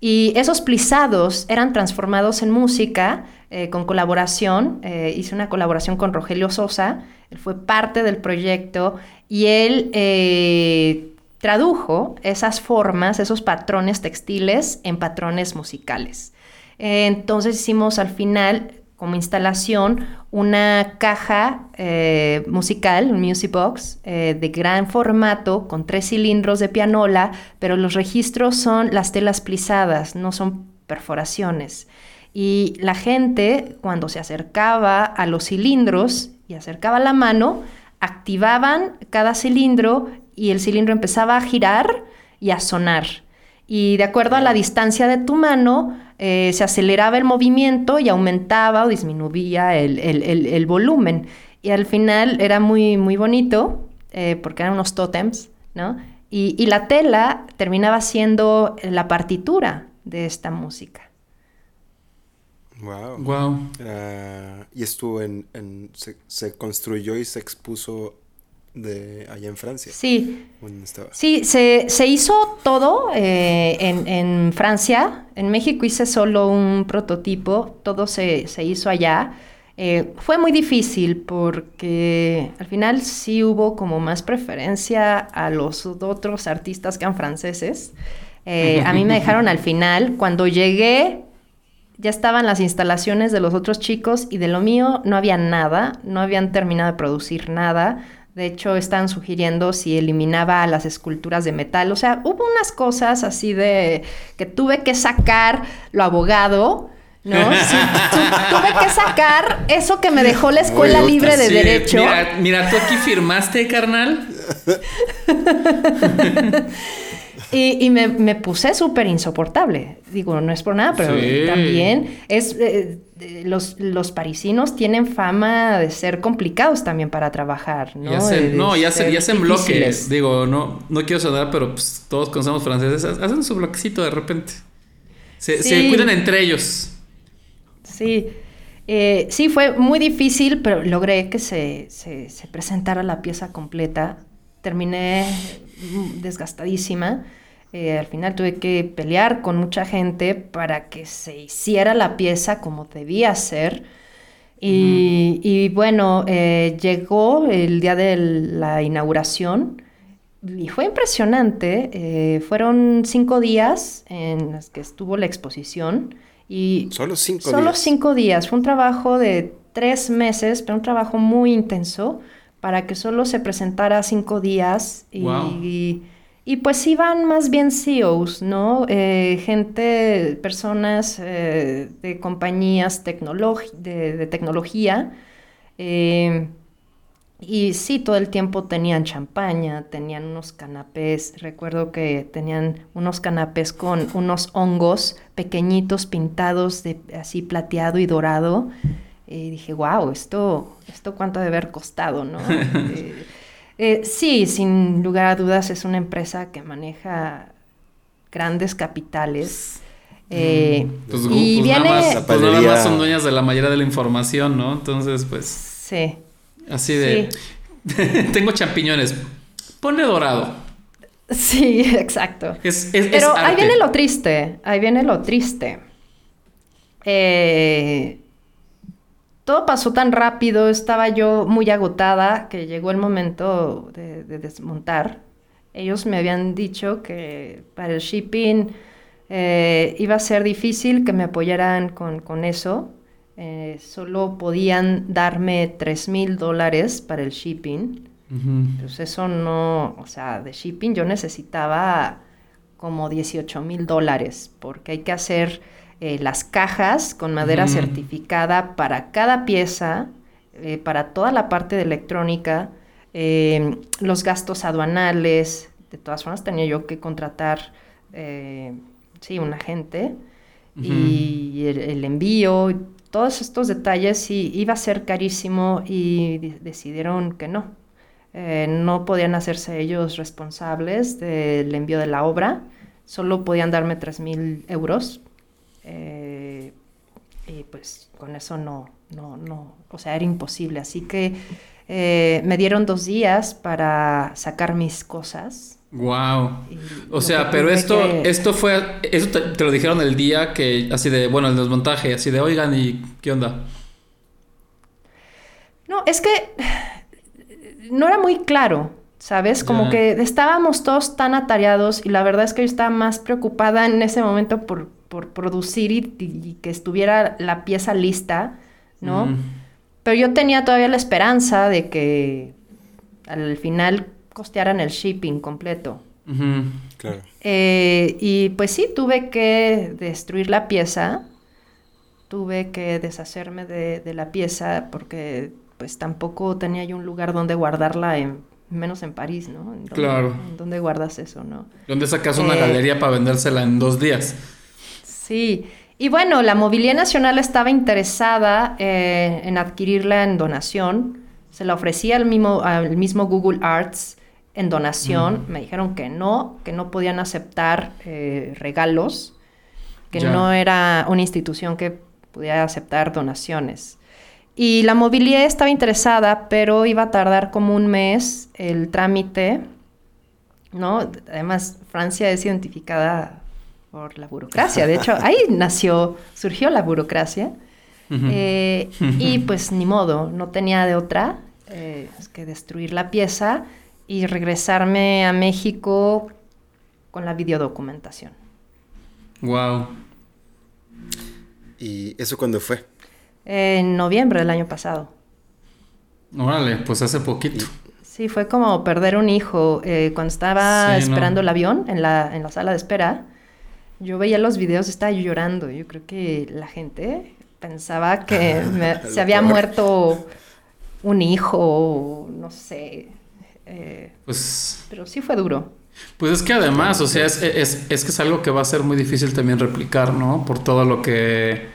Y esos plisados eran transformados en música eh, con colaboración. Eh, hice una colaboración con Rogelio Sosa. Él fue parte del proyecto y él eh, tradujo esas formas, esos patrones textiles en patrones musicales. Entonces hicimos al final como instalación una caja eh, musical, un music box, eh, de gran formato con tres cilindros de pianola, pero los registros son las telas plisadas, no son perforaciones. Y la gente, cuando se acercaba a los cilindros y acercaba la mano, activaban cada cilindro y el cilindro empezaba a girar y a sonar. Y de acuerdo a la distancia de tu mano, eh, se aceleraba el movimiento y aumentaba o disminuía el, volumen. Y al final era muy, muy bonito, eh, porque eran unos tótems, ¿no? Y, y la tela terminaba siendo la partitura de esta música. Wow. Wow. Ah, y estuvo en, se, construyó y se expuso de allá en Francia. Sí. Sí, se, se, hizo todo eh, en, en, Francia. En México hice solo un prototipo. Todo se, se hizo allá. Eh, fue muy difícil porque al final sí hubo como más preferencia a los otros artistas que eran franceses. Eh, a mí me dejaron al final. Cuando llegué, ya estaban las instalaciones de los otros chicos y de lo mío no había nada, no habían terminado de producir nada. De hecho, estaban sugiriendo si eliminaba las esculturas de metal. O sea, hubo unas cosas así de que tuve que sacar lo abogado, ¿no? tuve que sacar eso que me dejó la escuela libre de derecho. Mira, mira, tú aquí firmaste, carnal. Y, me, puse súper insoportable. Digo, no es por nada, pero también es... Eh, los, los, parisinos tienen fama de ser complicados también para trabajar, ¿no? no, ya hacen, bloques. Digo, no, no quiero sonar, pero pues, todos conocemos franceses. Hacen su bloquecito de repente. Se, cuidan entre ellos. Sí. Eh, sí, fue muy difícil, pero logré que se, se, se presentara la pieza completa. Terminé desgastadísima. Eh, al final tuve que pelear con mucha gente para que se hiciera la pieza como debía ser. Y, bueno, eh, llegó el día de la inauguración y fue impresionante. Eh, fueron cinco días en los que estuvo la exposición. Y solo cinco solo días. cinco días. Fue un trabajo de tres meses, pero un trabajo muy intenso para que solo se presentara cinco días y, y, pues iban más bien CEOs, ¿no? Eh, gente, personas eh, de compañías de, de, tecnología. Eh, y sí, todo el tiempo tenían champaña, tenían unos canapés. Recuerdo que tenían unos canapés con unos hongos pequeñitos pintados de así plateado y dorado. Y dije, wow, esto, esto cuánto debe haber costado, ¿no? Eh, sí, sin lugar a dudas es una empresa que maneja grandes capitales. Eh, pues, y pues viene... Nada más, pues nada más son dueñas de la mayoría de la información, ¿no? Entonces, pues... Sí. Así de... Tengo champiñones. Pone dorado. Sí, exacto. Es, es, Pero ahí viene lo triste. Ahí viene lo triste. Eh, todo pasó tan rápido, estaba yo muy agotada que llegó el momento de, desmontar. Ellos me habían dicho que para el shipping eh, iba a ser difícil que me apoyaran con, eso. Eh, solo podían darme 3 mil dólares para el shipping. Pues eso no, o sea, de shipping yo necesitaba como 18 mil dólares porque hay que hacer eh, las cajas con madera certificada para cada pieza, eh, para toda la parte de electrónica, eh, los gastos aduanales, de todas formas tenía yo que contratar, sí, un agente, y el, envío, todos estos detalles iba a ser carísimo y decidieron que no. no podían hacerse ellos responsables del envío de la obra, solo podían darme 3 mil euros eh, y pues con eso no, no, no, o sea, era imposible. Así que eh, me dieron dos días para sacar mis cosas. Wow. O sea, pero esto, esto fue, eso te, lo dijeron el día que, así de, bueno, el desmontaje, así de, oigan, ¿y qué onda? No, es que no era muy claro, ¿sabes? Como que estábamos todos tan atareados y la verdad es que yo estaba más preocupada en ese momento por por producir y, que estuviera la pieza lista, ¿no? Pero yo tenía todavía la esperanza de que al final costearan el shipping completo. Eh, y pues sí, tuve que destruir la pieza, tuve que deshacerme de, de la pieza porque pues tampoco tenía yo un lugar donde guardarla, en, menos en París, ¿no? ¿En dónde- Claro. ¿en ¿Dónde guardas eso, no? ¿Dónde sacas una Eh, galería para vendérsela en dos días? Sí, y bueno, la Movilidad Nacional estaba interesada eh, en adquirirla en donación. Se la ofrecía al mismo, al mismo Google Arts en donación. Me dijeron que no, que no podían aceptar eh, regalos, que Ya. no era una institución que pudiera aceptar donaciones. Y la movilidad estaba interesada, pero iba a tardar como un mes el trámite, ¿no? Además, Francia es identificada por la burocracia. De hecho, ahí nació, surgió la burocracia. Eh, y pues ni modo, no tenía de otra eh, que destruir la pieza y regresarme a México con la videodocumentación. Wow. ¿Y eso cuándo fue? En noviembre del año pasado. Órale, pues hace poquito. Sí, fue como perder un hijo. Eh, cuando estaba Sí, no. esperando el avión en la, en la sala de espera, yo veía los videos, estaba llorando. Yo creo que la gente pensaba que me- se había peor. muerto un hijo, no sé. Eh, Pues, pero sí fue duro. pues es que además, o sea, es, es, es que es algo que va a ser muy difícil también replicar, ¿no? Por todo lo que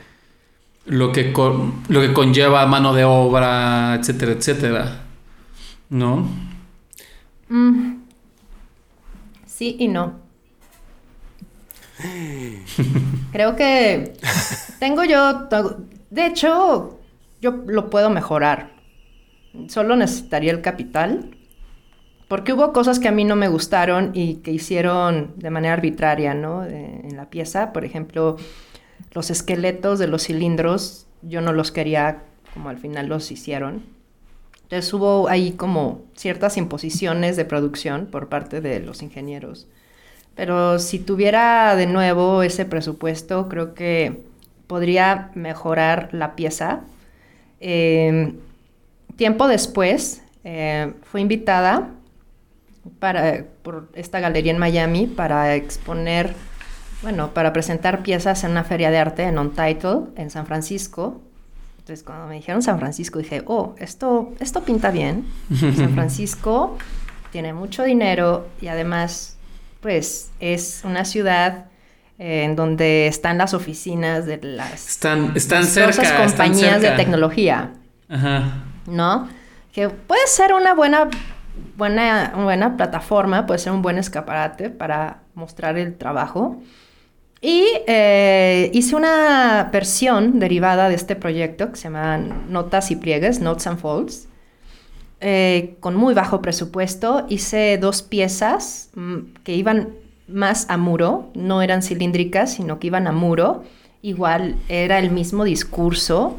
lo que con- lo que conlleva mano de obra, etcétera, etcétera. ¿No? Mm. Sí y no. Creo que tengo yo, de hecho, yo lo puedo mejorar. Solo necesitaría el capital. Porque hubo cosas que a mí no me gustaron y que hicieron de manera arbitraria, ¿no? De- en la pieza, por ejemplo, los esqueletos de los cilindros, yo no los quería como al final los hicieron. Entonces hubo ahí como ciertas imposiciones de producción por parte de los ingenieros. Pero si tuviera de nuevo ese presupuesto, creo que podría mejorar la pieza. Eh, tiempo después, eh, fue invitada para, por esta galería en Miami para exponer, bueno, para presentar piezas en una feria de arte en Untitled, en San Francisco. Entonces, cuando me dijeron San Francisco, dije, oh, esto, esto pinta bien. San Francisco tiene mucho dinero y además, pues, es una ciudad eh, en donde están las oficinas de las Están, están cerca. están compañías de tecnología. Ajá. ¿no? Que puede ser una buena, buena, buena plataforma, puede ser un buen escaparate para mostrar el trabajo. Y eh, hice una versión derivada de este proyecto que se llama Notas y Pliegues, Notes and Folds, eh, con muy bajo presupuesto. Hice dos piezas mm, que iban más a muro, no eran cilíndricas, sino que iban a muro. Igual era el mismo discurso.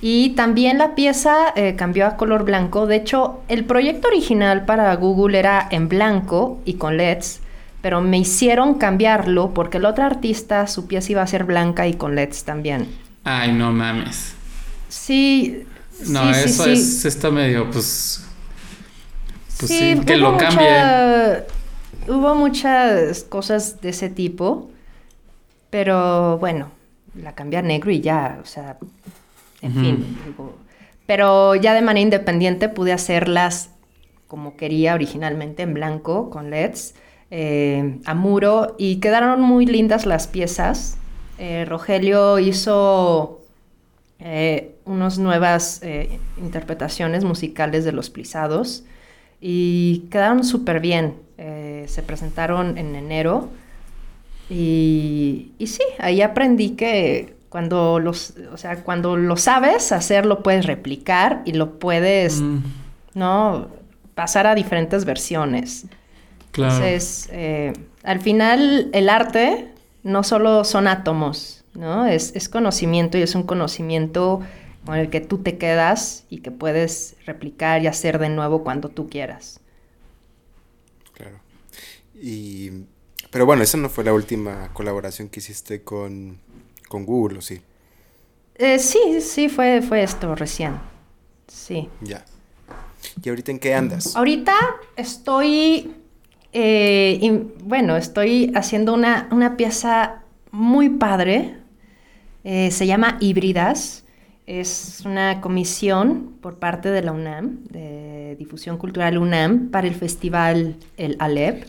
Y también la pieza eh, cambió a color blanco. De hecho, el proyecto original para Google era en blanco y con LEDs, pero me hicieron cambiarlo porque el otro artista, su pieza iba a ser blanca y con LEDs también. Ay, no mames. Sí. No, sí, eso sí. es está medio, pues. Pues sí, que lo cambie. Hubo muchas cosas de ese tipo, pero bueno, la cambié a negro y ya, o sea, en fin. digo, pero ya de manera independiente pude hacerlas como quería originalmente, en blanco, con LEDs, eh, a muro, y quedaron muy lindas las piezas. Eh, Rogelio hizo eh, unas nuevas eh, interpretaciones musicales de los plisados y quedaron súper bien. Eh, se presentaron en enero y, y sí, ahí aprendí que cuando los, o sea, cuando lo sabes hacer, lo puedes replicar y lo puedes, Mm, ¿no? Pasar a diferentes versiones. claro. Entonces, eh, al final, el arte no solo son átomos, ¿no? Es, es conocimiento y es un conocimiento con el que tú te quedas y que puedes replicar y hacer de nuevo cuando tú quieras. Claro. Y, pero bueno, esa no fue la última colaboración que hiciste con, con Google, ¿o sí? Eh, sí, sí, fue, fue esto recién. Sí. Ya. ¿Y ahorita en qué andas? Ahorita estoy, eh, in- bueno, estoy haciendo una, una pieza muy padre Eh, se llama Híbridas. Es una comisión por parte de la UNAM, de Difusión Cultural UNAM, para el festival El Alep.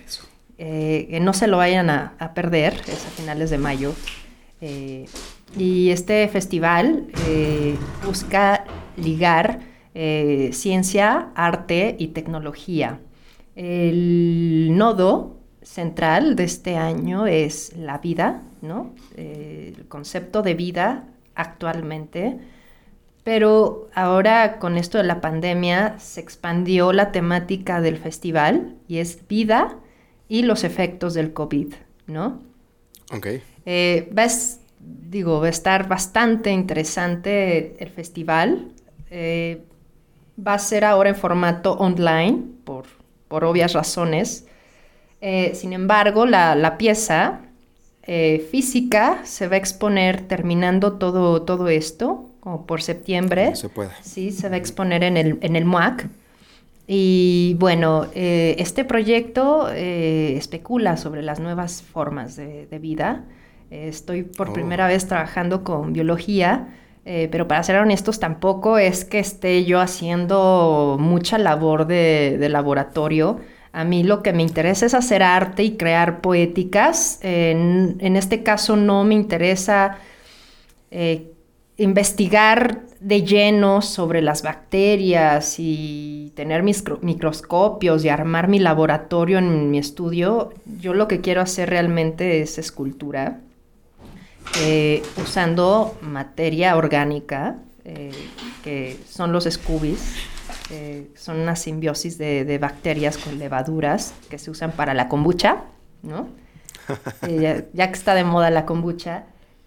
Eh, que no se lo vayan a, perder, es a finales de mayo. Eh, y este festival eh, busca ligar eh, ciencia, arte y tecnología. El nodo central de este año es la vida, ¿no? Eh, el concepto de vida actualmente. Pero ahora con esto de la pandemia se expandió la temática del festival y es vida y los efectos del COVID, ¿no? Ok. Eh, ves, digo, va a estar bastante interesante el festival. Eh, va a ser ahora en formato online, por, por obvias razones. Eh, sin embargo, la, la pieza física se va a exponer terminando todo, todo esto, como por septiembre. No se puede. Sí, se va a exponer en el, en el MUAC. Y bueno, eh, este proyecto eh, especula sobre las nuevas formas de, de vida. Eh, estoy por Oh. primera vez trabajando con biología, pero para ser honestos tampoco es que esté yo haciendo mucha labor de, de laboratorio. A mí lo que me interesa es hacer arte y crear poéticas. En, en este caso no me interesa eh, investigar de lleno sobre las bacterias y tener mis cro- microscopios y armar mi laboratorio en mi estudio, yo lo que quiero hacer realmente es escultura, eh, usando materia orgánica, eh, que son los scoobies. eh, son una simbiosis de, de bacterias con levaduras que se usan para la kombucha, ¿no? Ya, ya que está de moda la kombucha.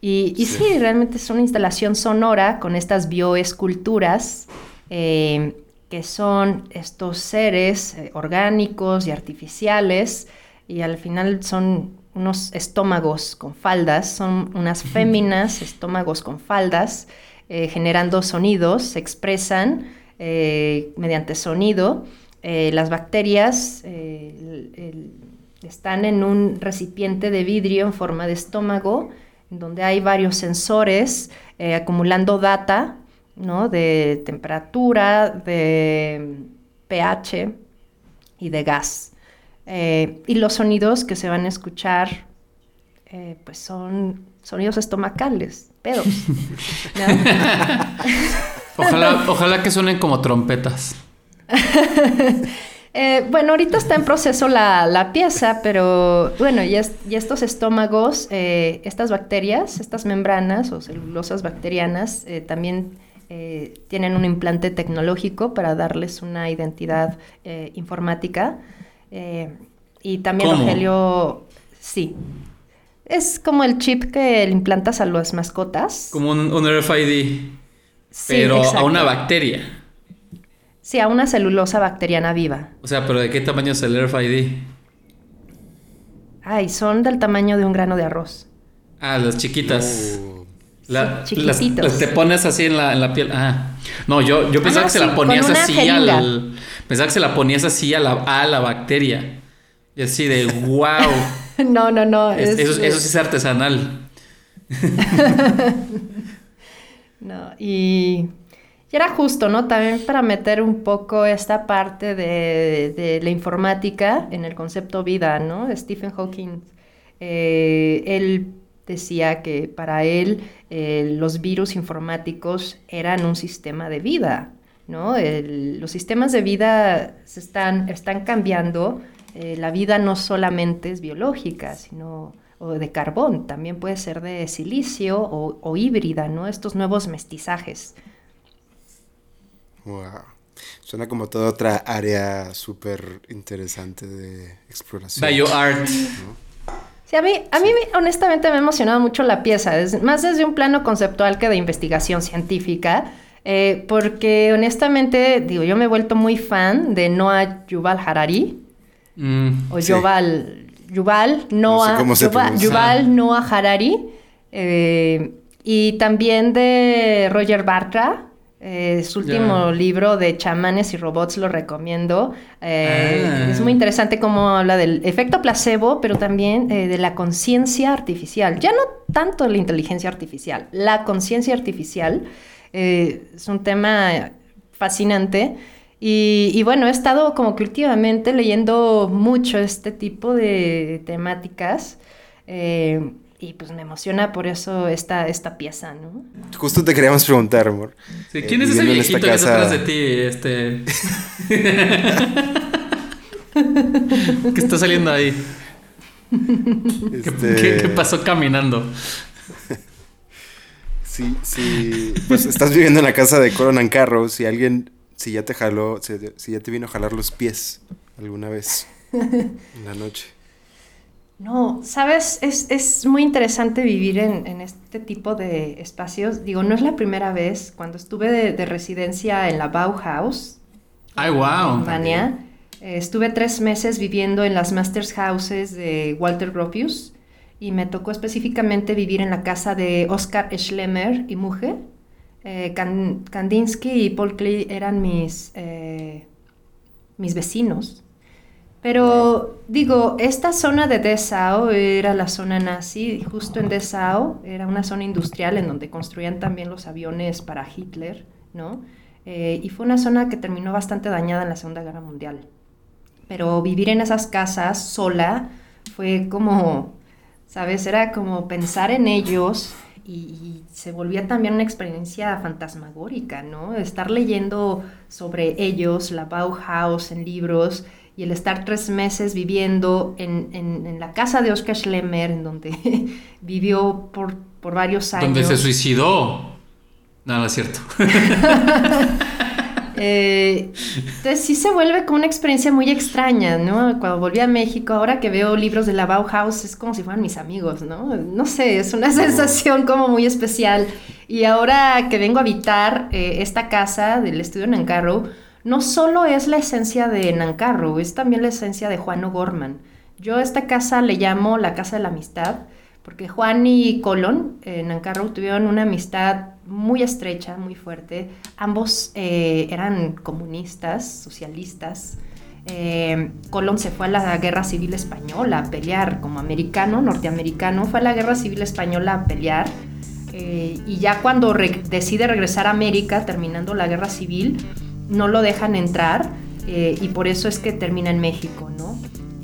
Y, y sí. realmente es una instalación sonora con estas bioesculturas eh, que son estos seres eh, orgánicos y artificiales y al final son unos estómagos con faldas, son unas féminas estómagos con faldas eh, generando sonidos, se expresan eh, mediante sonido. Eh, las bacterias el- el- están en un recipiente de vidrio en forma de estómago, en donde hay varios sensores eh, acumulando data, ¿no? De temperatura, de pH y de gas. Eh, y los sonidos que se van a escuchar, eh, pues son sonidos estomacales, pedos. Ojalá, ojalá que suenen como trompetas. Eh, bueno, ahorita está en proceso la, la pieza, pero bueno, y, es- y estos estómagos, eh, estas bacterias, estas membranas o celulosas bacterianas, eh, también eh, tienen un implante tecnológico para darles una identidad eh, informática. Eh, y también ¿Cómo? Rogelio, sí. Es como el chip que le implantas a las mascotas. Como un, un RFID. Sí, pero a una bacteria. Sí, a una celulosa bacteriana viva. O sea, pero ¿de qué tamaño es el RFID? Ay, son del tamaño de un grano de arroz. Ah, las chiquitas. Oh, La- Sí, las- las te pones así en la, en la piel. Ah. No, yo, yo pensaba Ajá, que se la ponías así al. Pensaba que se la ponías así a la, a la bacteria. Y así de wow. No, no, no. Es- es- eso, eso sí es artesanal. No, y, era justo, ¿no? También para meter un poco esta parte de, la informática en el concepto vida, ¿no? Stephen Hawking, eh, él decía que para él eh, los virus informáticos eran un sistema de vida, ¿no? Los sistemas de vida se están, están cambiando. eh, la vida no solamente es biológica, sino o de carbón, también puede ser de silicio o, o híbrida, ¿no? Estos nuevos mestizajes. Wow. Suena como toda otra área súper interesante de exploración. BioArt. Sí, a mí, a mí me- honestamente me ha emocionado mucho la pieza, es- más desde un plano conceptual que de investigación científica, eh, porque honestamente, digo, yo me he vuelto muy fan de Noah Yuval Harari, Mm, o Sí. Yuval, Yuval Noah, se Yuval. Yuval Noah Harari, eh, y también de Roger Bartra, Eh, su último libro de chamanes y robots lo recomiendo. Eh, Ah. Es muy interesante cómo habla del efecto placebo, pero también eh, de la conciencia artificial. Ya no tanto la inteligencia artificial, la conciencia artificial. es un tema fascinante. Y, y bueno, he estado como que últimamente leyendo mucho este tipo de temáticas. eh, y pues me emociona por eso esta, esta pieza, ¿no? Justo te queríamos preguntar, amor. Sí, Eh, ¿Quién es ese viejito que está atrás de ti? Este. que está saliendo ahí. ¿Qué, Este, qué- qué pasó caminando? Sí, sí. Pues estás viviendo en la casa de Conan Carro. Si alguien, si ya te jaló, si, si ya te vino a jalar los pies alguna vez en la noche. No, sabes, es, es muy interesante vivir en, en este tipo de espacios. Digo, no es la primera vez. Cuando estuve de, de residencia en la Bauhaus, Ay, wow. Alemania, eh, estuve tres meses viviendo en las Masters Houses de Walter Gropius y me tocó específicamente vivir en la casa de Oscar Schlemmer y Muge. Eh, Kan- Kandinsky y Paul Klee eran mis, eh, mis vecinos. Pero digo, esta zona de Dessau era la zona nazi, justo en Dessau, era una zona industrial en donde construían también los aviones para Hitler, ¿no? Eh, y fue una zona que terminó bastante dañada en la Segunda Guerra Mundial. Pero vivir en esas casas sola fue como, ¿sabes? Era como pensar en ellos y, y se volvía también una experiencia fantasmagórica, ¿no? Estar leyendo sobre ellos, la Bauhaus en libros y el estar tres meses viviendo en, en- en la casa de Oscar Schlemmer, en donde vivió por, por varios años. Donde se suicidó. No, no es cierto. Eh, entonces sí se vuelve como una experiencia muy extraña, ¿no? Cuando volví a México, ahora que veo libros de la Bauhaus, es como si fueran mis amigos, ¿no? No sé, es una sensación como muy especial. Y ahora que vengo a habitar eh, esta casa del estudio Nancarro, no solo es la esencia de Nancarro, es también la esencia de Juan O'Gorman. Yo a esta casa le llamo la casa de la amistad, porque Juan y Colón en Nancarro tuvieron una amistad muy estrecha, muy fuerte. Ambos eh, eran comunistas, socialistas. Eh, Colón se fue a la Guerra Civil Española a pelear como americano, norteamericano, fue a la Guerra Civil Española a pelear. eh, y ya cuando re- decide regresar a América, terminando la Guerra Civil, no lo dejan entrar eh, y por eso es que termina en México, ¿no?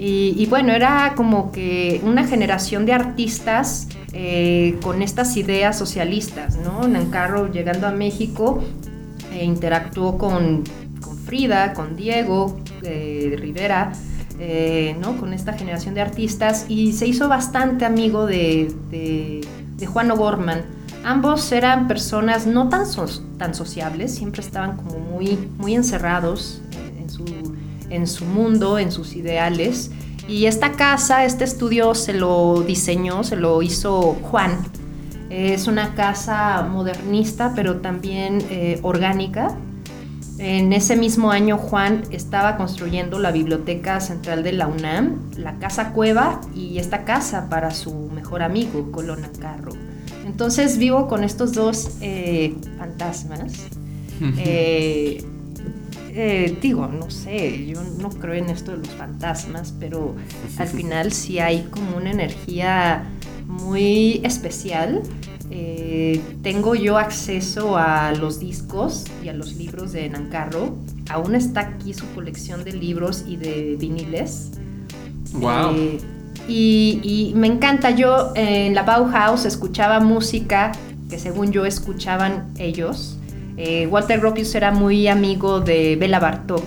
Y, bueno, era como que una generación de artistas eh, con estas ideas socialistas, ¿no? Nancarro llegando a México eh, interactuó con, Frida, con Diego eh, Rivera, ¿no? Con esta generación de artistas y se hizo bastante amigo de, de Juan O'Gorman. Ambos eran personas no tan, tan sociables, siempre estaban como muy, muy encerrados en su, en su mundo, en sus ideales. Y esta casa, este estudio se lo diseñó, se lo hizo Juan. Es una casa modernista, pero también eh, orgánica. En ese mismo año Juan estaba construyendo la Biblioteca Central de la UNAM, la Casa Cueva y esta casa para su mejor amigo, Colón Carro. Entonces vivo con estos dos eh, fantasmas. Eh, eh, digo, no sé, yo no creo en esto de los fantasmas, pero al final sí hay como una energía muy especial. Eh, tengo yo acceso a los discos y a los libros de Nancarro. Aún está aquí su colección de libros y de viniles. Wow. Eh, y, me encanta, yo eh, en la Bauhaus escuchaba música que según yo escuchaban ellos. Eh, Walter Gropius era muy amigo de Bela Bartok.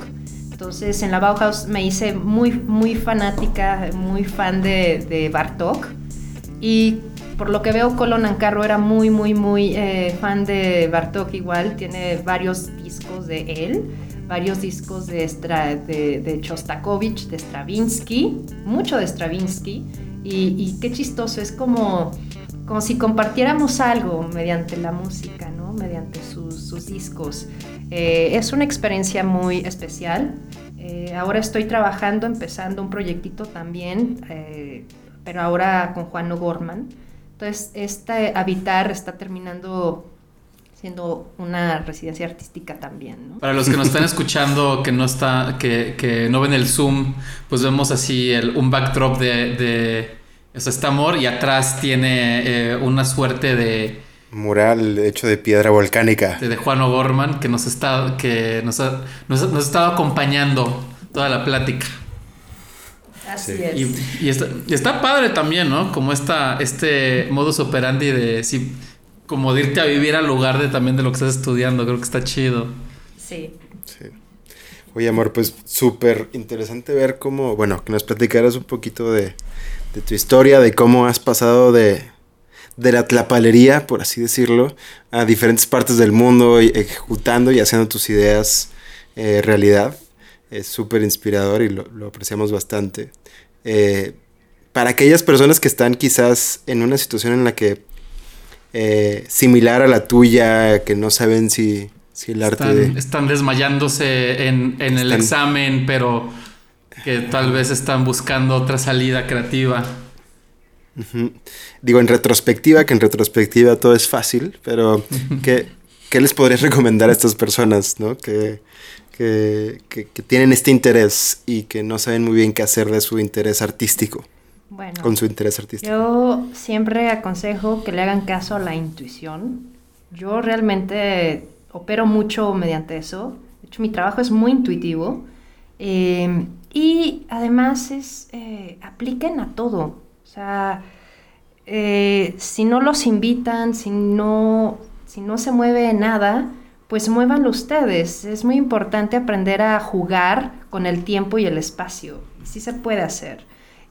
Entonces en la Bauhaus me hice muy, muy fanática, muy fan de, de Bartok. Y por lo que veo, Colón Ancarro era muy, muy, muy eh, fan de Bartok igual. Tiene varios discos de él, varios discos de, Stra- de, de de Stravinsky, mucho de Stravinsky. Y, y qué chistoso, es como, como si compartiéramos algo mediante la música, ¿no? Mediante sus, sus discos. Eh, es una experiencia muy especial. Eh, ahora estoy trabajando, empezando un proyectito también, eh, pero ahora con Juan O'Gorman. Entonces, este Habitar está terminando siendo una residencia artística también, ¿no? Para los que nos están escuchando, que no está, que, que no ven el Zoom, pues vemos así el, un backdrop de, de o sea, está Amor y atrás tiene eh, una suerte de, Mural hecho de piedra volcánica. de, de Juan O'Gorman que nos está, que nos ha, nos, nos ha estado acompañando toda la plática. Así Sí. es. Y, y está, y está padre también, ¿no? Como esta, este modus operandi de como de irte a vivir al lugar de también de lo que estás estudiando. Creo que está chido. Sí. Sí. Oye, amor, pues súper interesante ver cómo, bueno, que nos platicaras un poquito de, de tu historia, de cómo has pasado de, de la tlapalería, por así decirlo, a diferentes partes del mundo, y ejecutando y haciendo tus ideas eh, realidad. Es súper inspirador y lo, lo apreciamos bastante. Eh, para aquellas personas que están quizás en una situación en la que eh, similar a la tuya, que no saben si, si el arte Están, de... están desmayándose en, en el examen, pero que tal vez están buscando otra salida creativa. Digo, en retrospectiva, que en retrospectiva todo es fácil, pero ¿qué, qué les podrías recomendar a estas personas, no? Que, que, que- que tienen este interés y que no saben muy bien qué hacer de su interés artístico, Bueno. con su interés artístico. Yo siempre aconsejo que le hagan caso a la intuición. Yo realmente opero mucho mediante eso. De hecho, mi trabajo es muy intuitivo. Eh, y además es, eh, apliquen a todo. O sea, eh, si no los invitan, si no, si no se mueve nada, pues muévanlo ustedes. Es muy importante aprender a jugar con el tiempo y el espacio. Sí se puede hacer.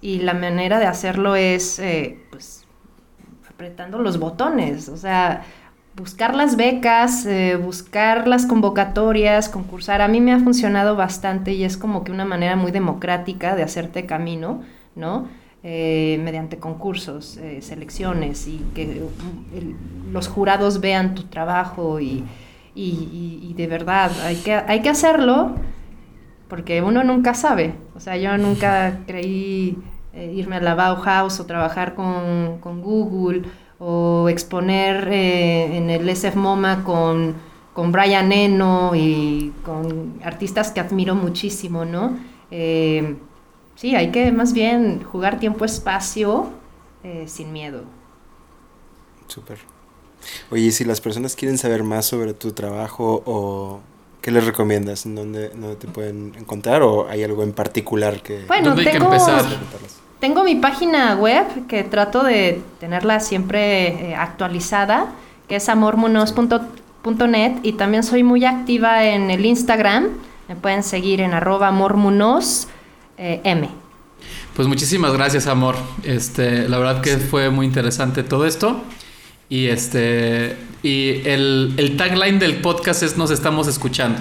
Y la manera de hacerlo es, eh, pues, apretando los botones. O sea, buscar las becas, eh, buscar las convocatorias, concursar. A mí me ha funcionado bastante y es como que una manera muy democrática de hacerte camino, ¿no? Eh, mediante concursos, selecciones y que mm, los jurados vean tu trabajo y- y- y de verdad hay que, hay que hacerlo porque uno nunca sabe. O sea, yo nunca creí eh, irme a la Bauhaus o trabajar con, con Google o exponer eh, en el SF MoMA con, con Brian Eno y con artistas que admiro muchísimo, ¿no? Eh, sí, hay que más bien jugar tiempo-espacio eh, sin miedo. Súper. Oye, y si las personas quieren saber más sobre tu trabajo o qué les recomiendas, ¿En ¿dónde, dónde te pueden encontrar o hay algo en particular que... Bueno, ¿Dónde hay que tengo, empezar? Tengo mi página web que trato de tenerla siempre eh, actualizada, que es amormunos.net y también soy muy activa en el Instagram. Me pueden seguir en arroba amormunos eh, M. Pues muchísimas gracias, amor. Este, la verdad que fue muy interesante todo esto. Y este. Y el, el tagline del podcast es Nos estamos escuchando.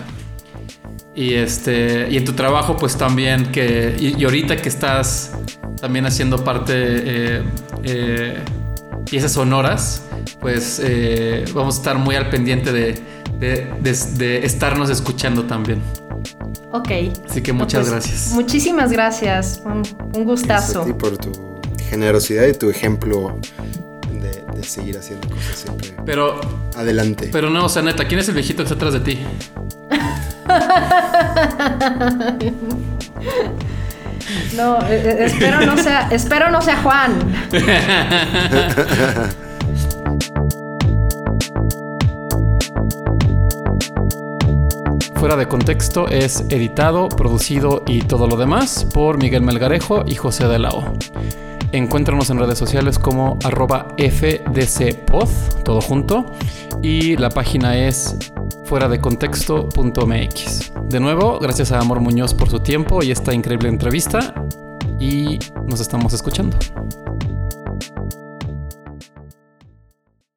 Y este. Y en tu trabajo, pues también que. Y, y ahorita que estás también haciendo parte eh, eh, piezas sonoras. Pues eh, vamos a estar muy al pendiente de, de, de- de estarnos escuchando también. Ok. Así que muchas Pues, gracias. Muchísimas gracias. Un, un gustazo. Gracias a ti por tu generosidad y tu ejemplo de, de seguir haciendo cosas siempre. Pero Adelante. Pero no, o sea, neta, ¿quién es el viejito que está atrás de ti? No, eh, eh, espero no sea, espero no sea Juan. Fuera de contexto es editado, producido y todo lo demás por Miguel Melgarejo y José de la O. Encuéntranos en redes sociales como arroba fdcpod, todo junto, y la página es fuera de contexto.mx. De nuevo, gracias a Amor Muñoz por su tiempo y esta increíble entrevista, y nos estamos escuchando.